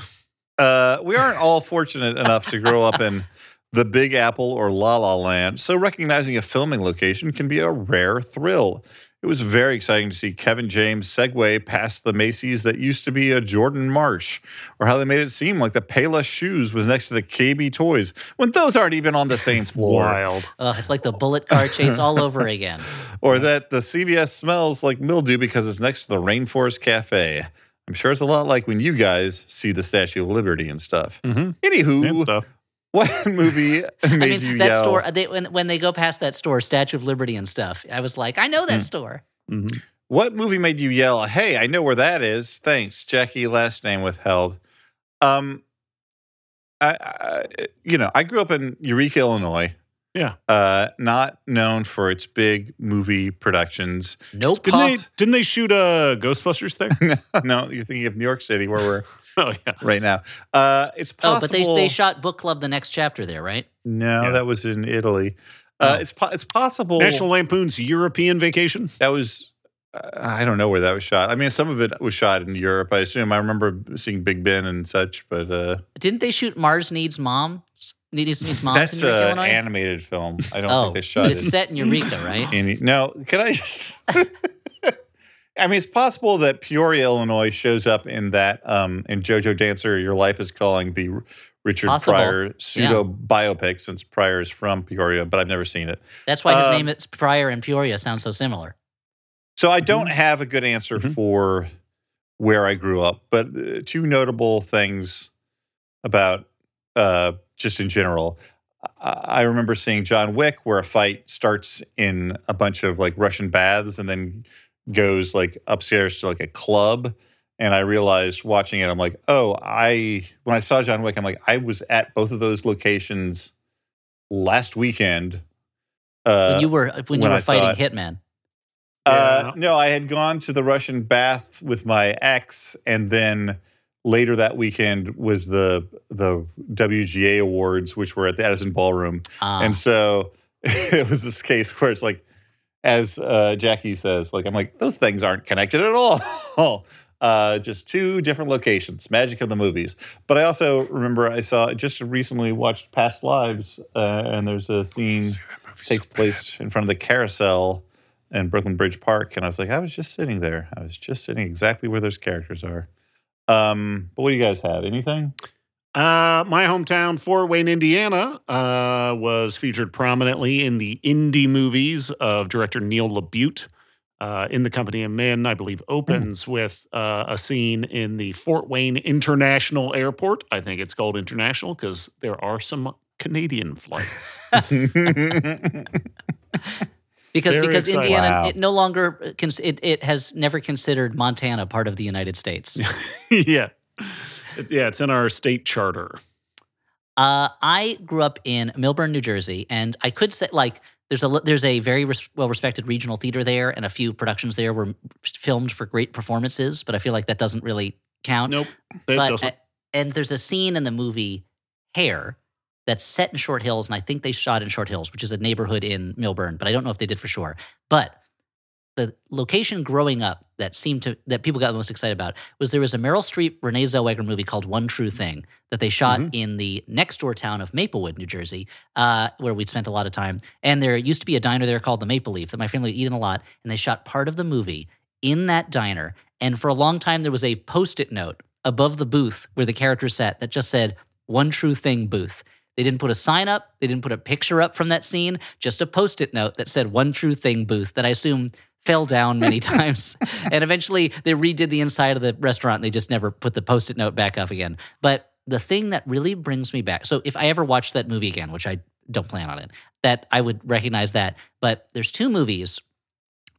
Uh, we aren't all fortunate enough to grow up in the Big Apple or La La Land, so recognizing a filming location can be a rare thrill. It was very exciting to see Kevin James segue past the Macy's that used to be a Jordan Marsh, or how they made it seem like the Payless shoes was next to the KB Toys when those aren't even on the same floor. Wild. Uh, it's like the bullet car chase all over again. or that the CVS smells like mildew because it's next to the Rainforest Cafe. I'm sure it's a lot like when you guys see the Statue of Liberty and stuff. Mhm. Anywho, And stuff. What movie made I mean, you that yell? store, they, when, when they go past that store, Statue of Liberty and stuff, I was like, I know that Hmm. store. Mhm. What movie made you yell, "Hey, I know where that is"? Thanks, Jackie. Last name withheld. Um, I, I you know, I grew up in Eureka, Illinois. Yeah. Uh, not known for its big movie productions. Nope. Didn't they, didn't they shoot a Ghostbusters there? no, you're thinking of New York City, where we're oh, yeah. right now. Uh, it's Oh, possible. but they, they shot Book Club the next chapter there, right? no, Yeah. that was in Italy. Uh, Oh. It's po- it's possible. National Lampoon's European Vacation. That was. Uh, I don't know where that was shot. I mean, some of it was shot in Europe. I assume. I remember seeing Big Ben and such, but uh, Didn't they shoot Mars Needs Moms? Needs Needs Moms that's in Eureka, an animated film. I don't oh, think they shot it. it's set in Eureka, right? in, no, can I just? I mean, it's possible that Peoria, Illinois, shows up in that um, in JoJo Dancer. Your life is calling the Richard Possible. Pryor pseudo biopic, since Pryor is from Peoria, but I've never seen it. That's why his Um, name is Pryor and Peoria sound so similar. So I don't have a good answer Mhm. for where I grew up, but uh, two notable things about uh, just in general. I I remember seeing John Wick, where a fight starts in a bunch of like Russian baths and then goes like upstairs to like a club. And I realized watching it, I'm like, oh, I when I saw John Wick, I'm like, I was at both of those locations last weekend. Uh, when you were when you were I fighting. Hitman. uh, Yeah. no, I had gone to the Russian bath with my ex, and then later that weekend was the the WGA awards, which were at the Edison Ballroom, Uh, and so it was this case where it's like, as uh, Jackie says, like I'm like those things aren't connected at all. Uh, just two different locations, magic of the movies. But I also remember I saw just recently watched Past Lives, uh, and there's a scene takes place in front of the carousel in Brooklyn Bridge Park, and I was like, I was just sitting there. I was just sitting exactly where those characters are. Um, but what do you guys have? Anything? Uh, my hometown, Fort Wayne, Indiana, uh, was featured prominently in the indie movies of director Neil LaBute. uh, in the company of men, I believe, opens with uh, a scene in the Fort Wayne International Airport. I think it's called International because there are some Canadian flights. because Very because exciting. Indiana Wow. it no longer cons- it it has never considered Montana part of the United States. yeah. It's, yeah, it's in our state charter. Uh, I grew up in Millburn, New Jersey, and I could say like there's a there's a very res- well respected regional theater there, and a few productions there were filmed for great performances. But I feel like that doesn't really count. Nope. It but doesn't. uh, and there's a scene in the movie Hair that's set in Short Hills, and I think they shot in Short Hills, which is a neighborhood in Millburn, but I don't know if they did for sure. But the location growing up that seemed to that people got the most excited about was there was a Meryl Streep Renee Zellweger movie called One True Thing that they shot Mhm. in the next door town of Maplewood, New Jersey, uh, where we'd spent a lot of time. And there used to be a diner there called the Maple Leaf that my family would eat in a lot, and they shot part of the movie in that diner. And for a long time, there was a post-it note above the booth where the characters sat that just said "One True Thing Booth." They didn't put a sign up. They didn't put a picture up from that scene. Just a post-it note that said "One True Thing Booth." That I assume fell down many times. and eventually, they redid the inside of the restaurant. And they just never put the post-it note back up again. But the thing that really brings me back. So if I ever watch that movie again, which I don't plan on it, that I would recognize that. But there's two movies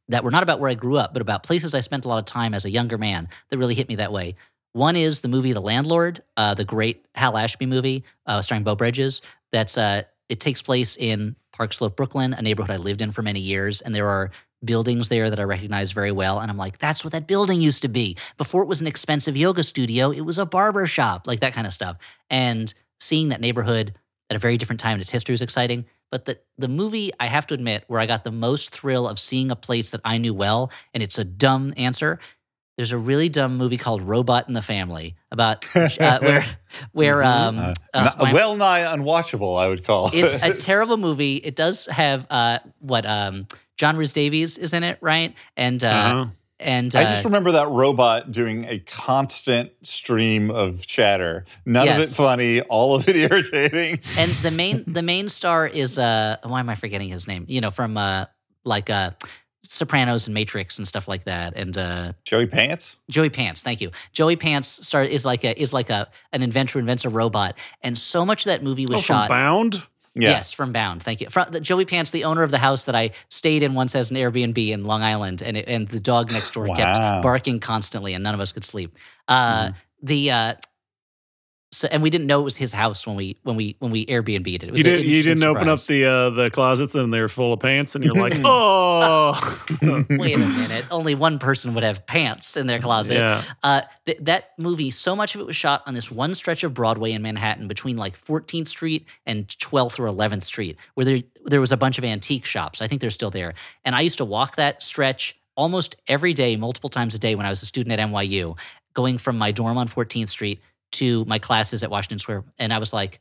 that were not about where I grew up, but about places I spent a lot of time as a younger man that really hit me that way. One is the movie The Landlord, uh, the great Hal Ashby movie uh, starring Beau Bridges. That's uh, it takes place in Park Slope, Brooklyn, a neighborhood I lived in for many years, and there are buildings there that I recognize very well. And I'm like, that's what that building used to be. Before it was an expensive yoga studio, it was a barber shop, like that kind of stuff. And seeing that neighborhood at a very different time in its history was exciting. But the the movie, I have to admit, where I got the most thrill of seeing a place that I knew well, and it's a dumb answer. There's a really dumb movie called Robot in the Family about uh, where where um, Uh, uh, my- well nigh unwatchable, I would call it's it. a terrible movie. It does have uh, what um, John Rhys Davies is in it, right? And uh, Uh-huh. and uh, I just remember that robot doing a constant stream of chatter. None of it funny, all of it irritating. and the main the main star is uh why am I forgetting his name? You know, from uh like uh Sopranos and Matrix and stuff like that. And uh Joey Pants? Joey Pants, thank you. Joey Pants star is like a is like a an inventor who invents a robot. And so much of that movie was Oh, from shot Bound? Yeah. Yes, from Bound. Thank you. From, the, Joey Pants, the owner of the house that I stayed in once as an Airbnb in Long Island, and it, and the dog next door Wow. kept barking constantly, and none of us could sleep. Uh, The uh, so and we didn't know it was his house when we when we when we Airbnb'd it. It was You, did, you didn't open up the uh, the closets and they're full of pants, and you're like, oh, Wait a minute. Only one person would have pants in their closet. yeah. Uh, th- that movie, so much of it was shot on this one stretch of Broadway in Manhattan between like 14th Street and 12th or 11th Street, where there there was a bunch of antique shops. I think they're still there. And I used to walk that stretch almost every day, multiple times a day when I was a student at NYU, going from my dorm on 14th Street to my classes at Washington Square. And I was like,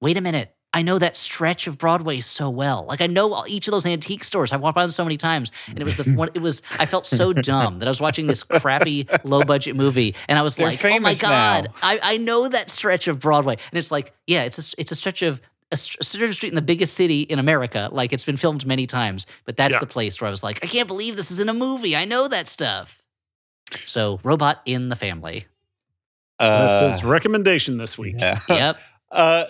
wait a minute. I know that stretch of Broadway so well. Like I know each of those antique stores. I've walked by them so many times, and it was the one. It was. I felt so dumb that I was watching this crappy, low budget movie, and I was They're like, "Oh my god. I, I know that stretch of Broadway." And it's like, yeah, it's a it's a stretch of a a stretch of street in the biggest city in America. Like it's been filmed many times, but that's Yeah. the place where I was like, I can't believe this is in a movie. I know that stuff. So, Robot in the Family. That's Uh, his recommendation this week. yeah. Yep. Uh,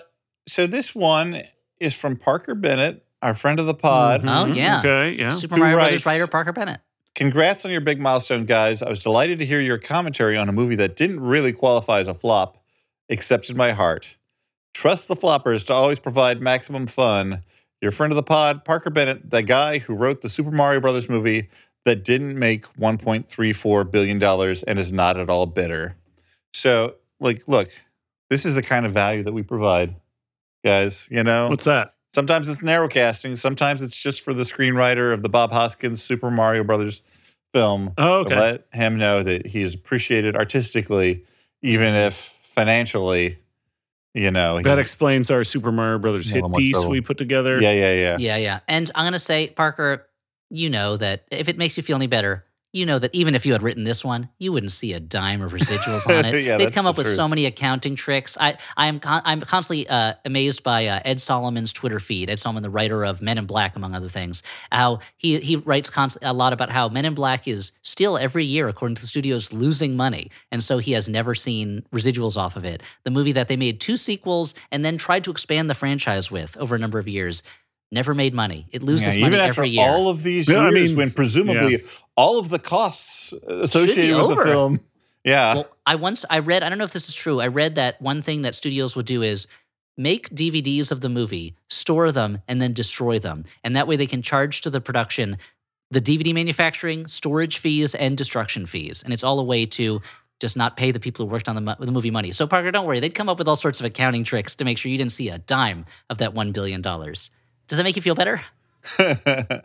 so this one is from Parker Bennett, our friend of the pod. Oh, Mhm. yeah. Okay. Yeah. Super Who Mario Brothers writer Parker Bennett. Congrats on your big milestone, guys. I was delighted to hear your commentary on a movie that didn't really qualify as a flop, except in my heart. Trust the floppers to always provide maximum fun. Your friend of the pod, Parker Bennett, the guy who wrote the Super Mario Brothers movie that didn't make $1.34 billion and is not at all bitter. So, like, look, this is the kind of value that we provide, guys. You know, What's that? Sometimes it's narrow casting. Sometimes it's just for the screenwriter of the Bob Hoskins Super Mario Brothers film Oh, okay. to let him know that he is appreciated artistically, even if financially, you know. That explains our Super Mario Brothers hit piece trouble. we put together. yeah, yeah, yeah. Yeah, yeah. And I'm going to say, Parker, you know that if it makes you feel any better, you know that even if you had written this one, you wouldn't see a dime of residuals on it. Yeah, They've that's come the up with truth. so many accounting tricks. I I am con- I'm constantly uh, amazed by uh, Ed Solomon's Twitter feed. Ed Solomon, the writer of Men in Black, among other things, how he he writes const- a lot about how Men in Black is still every year, according to the studios, losing money, and so he has never seen residuals off of it. The movie that they made two sequels and then tried to expand the franchise with over a number of years. Never made money. It loses Yeah, money after every year. all of these Yeah, I years, mean, when presumably all of the costs associated with the film, yeah, well, I once I read. I don't know if this is true. I read that one thing that studios would do is make DVDs of the movie, store them, and then destroy them, and that way they can charge to the production the DVD manufacturing, storage fees, and destruction fees, and it's all a way to just not pay the people who worked on the, mo- the movie money. So Parker, don't worry. They'd come up with all sorts of accounting tricks to make sure you didn't see a dime of that one billion dollars. Does that make you feel better?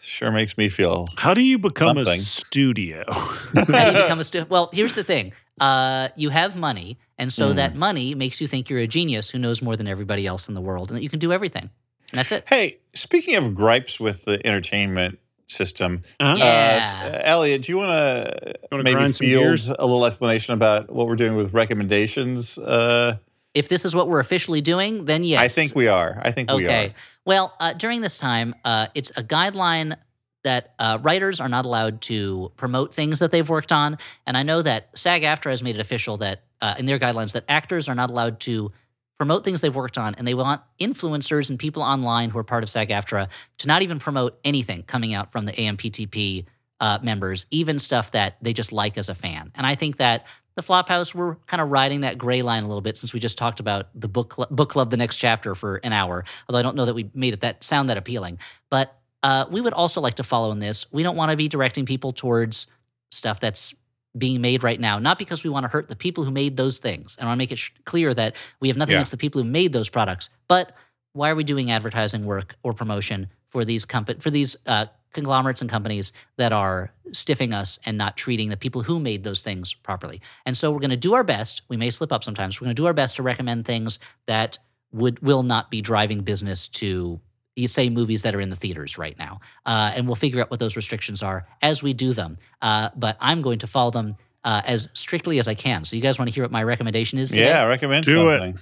sure makes me feel. How do you become Something. a studio? How do you become a stu- well, here's the thing. Uh, you have money, and so that money makes you think you're a genius who knows more than everybody else in the world, and that you can do everything. And that's it. Hey, speaking of gripes with the entertainment system, Uh-huh. Yeah. uh, Elliot, do you want to Wanna maybe grind field a little explanation about what we're doing with recommendations? Uh, If this is what we're officially doing, then yes. I think we are. I think we are. Okay. Well, uh, during this time, uh, it's a guideline that uh, writers are not allowed to promote things that they've worked on. And I know that SAG AFTRA has made it official that uh, in their guidelines that actors are not allowed to promote things they've worked on, and they want influencers and people online who are part of SAG AFTRA to not even promote anything coming out from the AMPTP uh, members, even stuff that they just like as a fan. And I think that the Flophouse, we're kind of riding that gray line a little bit since we just talked about the book cl- book club, the next chapter for an hour. Although I don't know that we made it that sound that appealing, but uh, we would also like to follow in this. We don't want to be directing people towards stuff that's being made right now, not because we want to hurt the people who made those things. And I want to make it sh- clear that we have nothing Yeah. against the people who made those products, but why are we doing advertising work or promotion for these compa- for these uh, conglomerates and companies that are stiffing us and not treating the people who made those things properly? And so we're going to do our best. We may slip up sometimes. We're going to do our best to recommend things that would will not be driving business to you say movies that are in the theaters right now, uh, and we'll figure out what those restrictions are as we do them. Uh, but I'm going to follow them uh, as strictly as I can. So you guys want to hear what my recommendation is? Today? Yeah, I recommend Do it.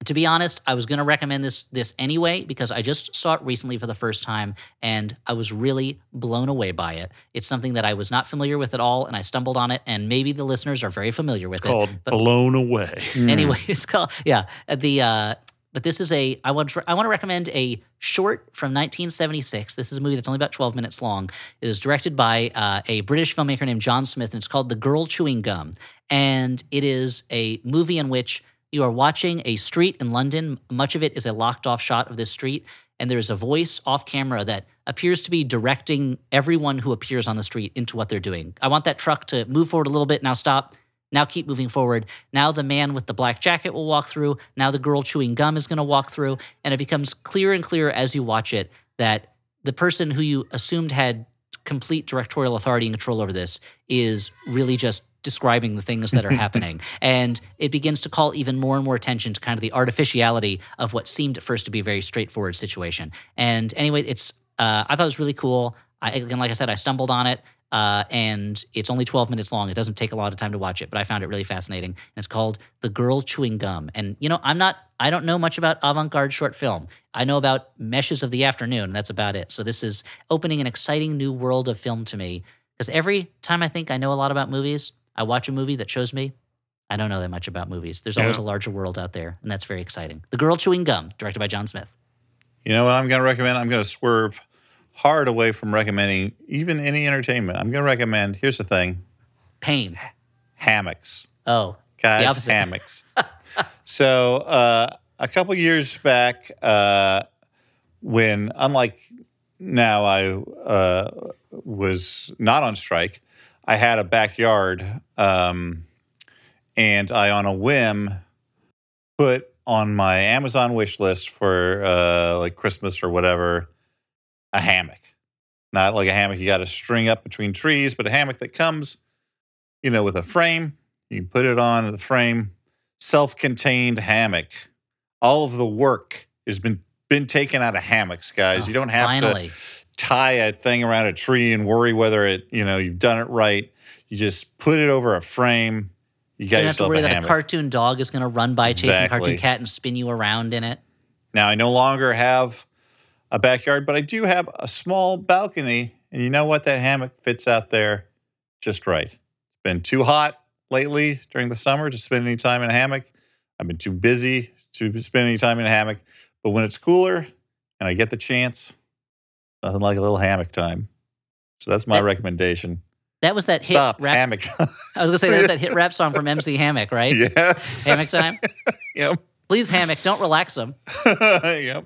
Something. to be honest, I was going to recommend this this anyway because I just saw it recently for the first time and I was really blown away by it. It's something that I was not familiar with at all and I stumbled on it and maybe the listeners are very familiar with called it. But Blown Away. anyway, it's called yeah, uh, the uh but this is a I want to, I want to recommend a short from 1976. This is a movie that's only about 12 minutes long. It is directed by uh, a British filmmaker named John Smith, and it's called The Girl Chewing Gum. And it is a movie in which you are watching a street in London. Much of it is a locked off shot of this street, and there's a voice off camera that appears to be directing everyone who appears on the street into what they're doing. I want that truck to move forward a little bit. Now stop. Now keep moving forward. Now the man with the black jacket will walk through. Now the girl chewing gum is going to walk through. And it becomes clearer and clearer as you watch it that the person who you assumed had complete directorial authority and control over this is really just describing the things that are happening. And it begins to call even more and more attention to kind of the artificiality of what seemed at first to be a very straightforward situation. And anyway, it's uh, I thought it was really cool. I, again, like I said, I stumbled on it. Uh, and it's only 12 minutes long. It doesn't take a lot of time to watch it, but I found it really fascinating. And it's called The Girl Chewing Gum. And, you know, I'm not, I don't know much about avant garde short film. I know about Meshes of the Afternoon, and that's about it. So this is opening an exciting new world of film to me. Because every time I think I know a lot about movies, I watch a movie that shows me I don't know that much about movies. There's always Yeah. a larger world out there, and that's very exciting. The Girl Chewing Gum, directed by John Smith. You know what I'm going to recommend? I'm going to swerve hard away from recommending even any entertainment. I'm going to recommend, here's the thing Pain. hammocks. Oh, Guys, hammocks. so uh, a couple years back, uh, when unlike now, I uh, was not on strike. I had a backyard, um, and I, on a whim, put on my Amazon wish list for uh, like Christmas or whatever a hammock. Not like a hammock you got to string up between trees, but a hammock that comes, you know, with a frame. You can put it on the frame, self-contained hammock. All of the work has been been taken out of hammocks, guys. Oh, you don't have finally. to tie a thing around a tree and worry whether it, you know, you've done it right. You just put it over a frame. You You got don't have to worry a that hammock. a cartoon dog is going to run by chasing a cartoon cat and spin you around in it. Now I no longer have a backyard, but I do have a small balcony, and you know what? That hammock fits out there just right. It's been too hot lately during the summer to spend any time in a hammock. I've been too busy to spend any time in a hammock. But when it's cooler and I get the chance, nothing like a little hammock time. So that's my That- recommendation. That was that hit Stop rap. hammock time. I was going to say that was that hit rap song from MC Hammock, right? yeah. Hammock time. Yep. Please hammock, don't relax them. yep.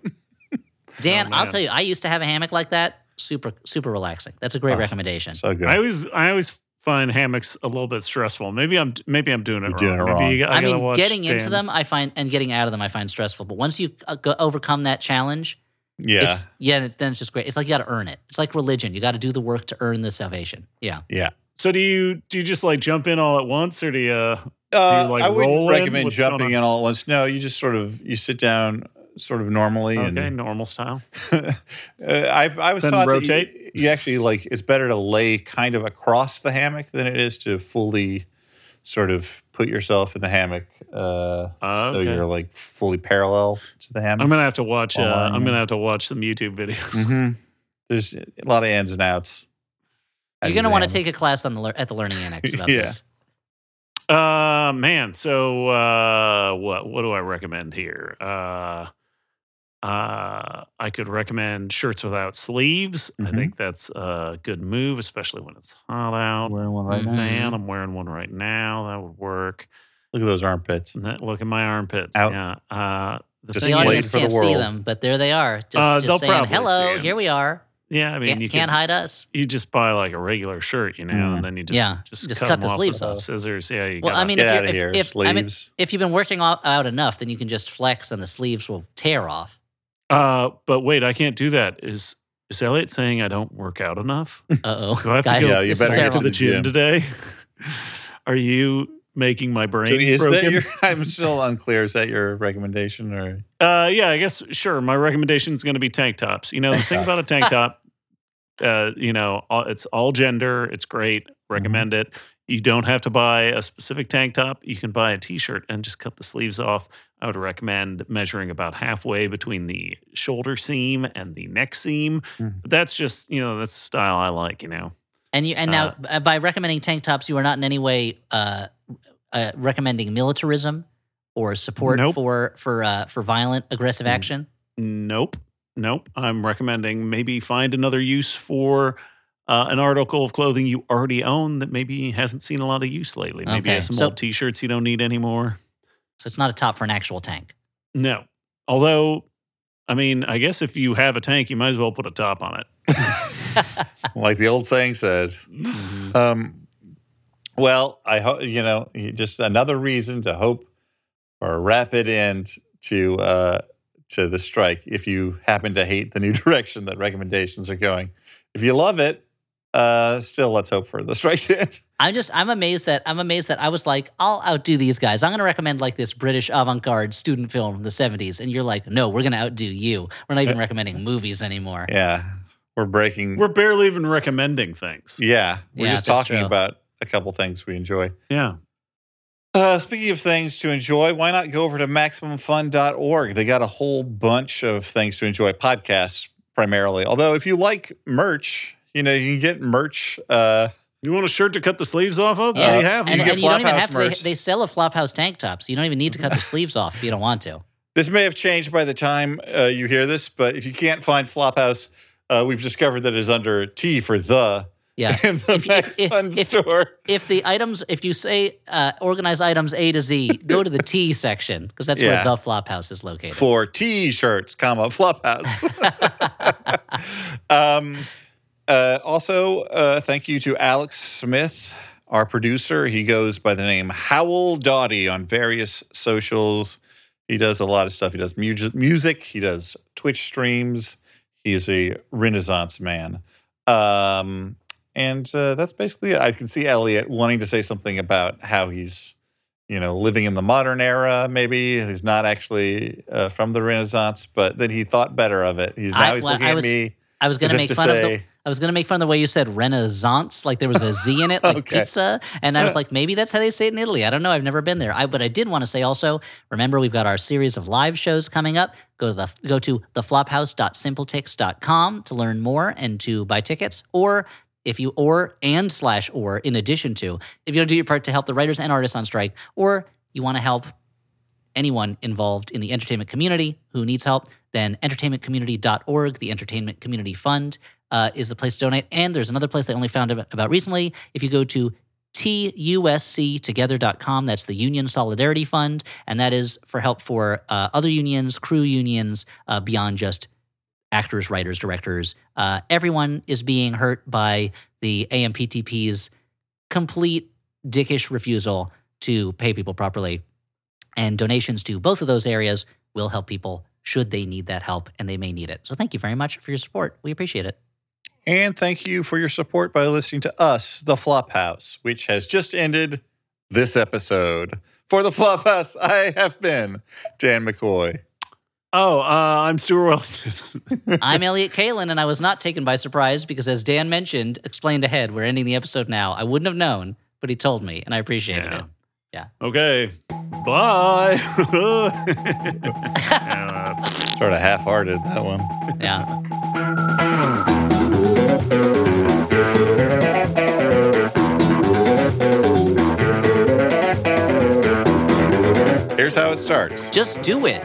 Dan, Oh, I'll tell you, I used to have a hammock like that. Super, super relaxing. That's a great Oh, recommendation. So good. I always I always find hammocks a little bit stressful. Maybe I'm maybe I'm doing it You're wrong. doing it maybe wrong. you- I, I, mean, watch getting into them, I find, and getting out of them, I find stressful. But once you uh, go, overcome that challenge, yeah. it's, yeah, then it's just great. It's like you got to earn it. It's like religion. You got to do the work to earn the salvation. Yeah. Yeah. So do you do you just like jump in all at once, or do you? Uh, like, I wouldn't recommend What's jumping in all at once. No, you just sort of you sit down sort of normally Okay, and normal style. uh, I, I was Then taught rotate? that you, you actually like it's better to lay kind of across the hammock than it is to fully sort of put yourself in the hammock uh, Oh, so you're like fully parallel to the hammock. I'm gonna have to watch. Uh, I'm gonna have to watch some YouTube videos. Mhm. There's a lot of ins and outs. You're going to want to take a class on the lear- at the Learning Annex about Yeah. this. Uh man, so uh what what do I recommend here? Uh uh I could recommend shirts without sleeves. I Mhm. think that's a good move, especially when it's hot out. wearing one right Mhm. now. Man, I'm wearing one right now. That would work. Look at those armpits. Look at my armpits. Out. Yeah. Uh the Just The thing wait audience is, for the can't see them, but there they are. Just, Uh, just they'll saying, probably see hello, 'em. here we are. yeah, I mean Can't, you can't hide us. you just buy like a regular shirt, you know, Mm. and then you just Yeah, just, just cut, cut them the off sleeves with off. Scissors. Yeah, you Well, gotta- I mean, Get if out you're, of if, here, if, I mean, sleeves. if you've been working out, out enough, then you can just flex and the sleeves will tear off. uh but wait, I can't do that. Is is Elliot saying I don't work out enough? Uh oh. Do I have to Guys, go Yeah, you better is get to the the gym gym. today? Are you making my brain So is broken? that your, I'm still unclear. Is that your recommendation or uh, yeah, I guess sure. My recommendation is going to be tank tops. You know, the thing about a tank top, uh, you know, all, it's all gender. It's great. Mm-hmm. Recommend it. You don't have to buy a specific tank top. You can buy a t-shirt and just cut the sleeves off. I would recommend measuring about halfway between the shoulder seam and the neck seam. Mhm. But that's just, you know, that's the style I like, you know. And you and now uh, by recommending tank tops, you are not in any way uh, uh, recommending militarism or support Nope. for for uh, for violent aggressive Mm. action. Nope. Nope. I'm recommending maybe find another use for uh, an article of clothing you already own that maybe hasn't seen a lot of use lately. Maybe Okay, some so- old t shirts you don't need anymore. So it's not a top for an actual tank. No. Although, I mean, I guess if you have a tank, you might as well put a top on it. like the old saying said? Um, well, I hope you know just another reason to hope for a rapid end to uh, to the strike. If you happen to hate the new direction that recommendations are going, if you love it, uh, still let's hope for the strike to end. I'm just I'm amazed that I'm amazed that I was like I'll outdo these guys. I'm going to recommend like this British avant-garde student film from the 70s and you're like no, we're going to outdo you. We're not even recommending movies anymore. Yeah, we're breaking. We're barely even recommending things. yeah, we're Yeah, just talking true. about a couple things we enjoy. Yeah. Uh, speaking of things to enjoy, why not go over to MaximumFun.org? They got a whole bunch of things to enjoy, podcasts primarily. Although, if you like merch, you know, you can get merch. Uh, You want a shirt to cut the sleeves off of? Yeah. They have. and, you get and you don't even Flophouse have to. They, they sell a Flophouse tank top, so you don't even need to cut the sleeves off if you don't want to. this may have changed by the time uh, you hear this, but if you can't find Flophouse, uh, we've discovered that it is under T for the Yeah. in the If- if- Max if- Fun if- store. If the items, if you say uh, organize items A to Z, go to the T section because that's Yeah. where the Flophouse is located. for T-shirts, comma Flophouse. um, uh, also, uh, thank you to Alex Smith, our producer. He goes by the name Howell Dawdy on various socials. He does a lot of stuff. He does mu- music. He does Twitch streams. He's a Renaissance man. Um, and uh, that's basically it. I can see Elliot wanting to say something about how he's you know, living in the modern era, maybe. He's not actually uh, from the Renaissance, but then he thought better of it. He's now I- he's well, looking I at was- me I was going to make fun of the. I was going to make fun of the way you said Renaissance, like there was a Z in it, like Okay. pizza, and I was like, maybe that's how they say it in Italy. I don't know. I've never been there. I, but I did want to say also, remember we've got our series of live shows coming up. Go to the go to theflophouse.simpletix.com to learn more and to buy tickets, or if you or and slash or in addition to if you want to do your part to help the writers and artists on strike, or you want to help anyone involved in the entertainment community who needs help, then entertainmentcommunity.org, the Entertainment Community Fund, uh, is the place to donate. And there's another place I only found about recently. If you go to TUSCtogether.com, that's the Union Solidarity Fund, and that is for help for uh, other unions, crew unions, uh, beyond just actors, writers, directors. Uh, everyone is being hurt by the AMPTP's complete dickish refusal to pay people properly. And donations to both of those areas will help people should they need that help, and they may need it. So thank you very much for your support. We appreciate it. And thank you for your support by listening to us, The Flophouse, which has just ended this episode. For The Flophouse, I have been Dan McCoy. Oh, uh, I'm Stuart Wellington. I'm Elliot Kalin, and I was not taken by surprise because, as Dan mentioned, explained ahead, we're ending the episode now. I wouldn't have known, but he told me, and I appreciated Yeah. it. Yeah. okay. Bye. Sort of half hearted, that one. Yeah. Here's how it starts. Just do it.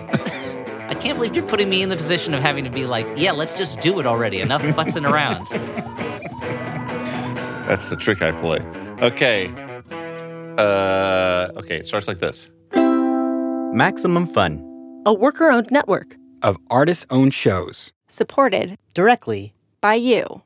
I can't believe you're putting me in the position of having to be like, yeah, let's just do it already. Enough futzing around. That's the trick I play. Okay. Uh, okay, it starts like this. Maximum Fun a worker owned network of artist owned shows. supported Directly by you.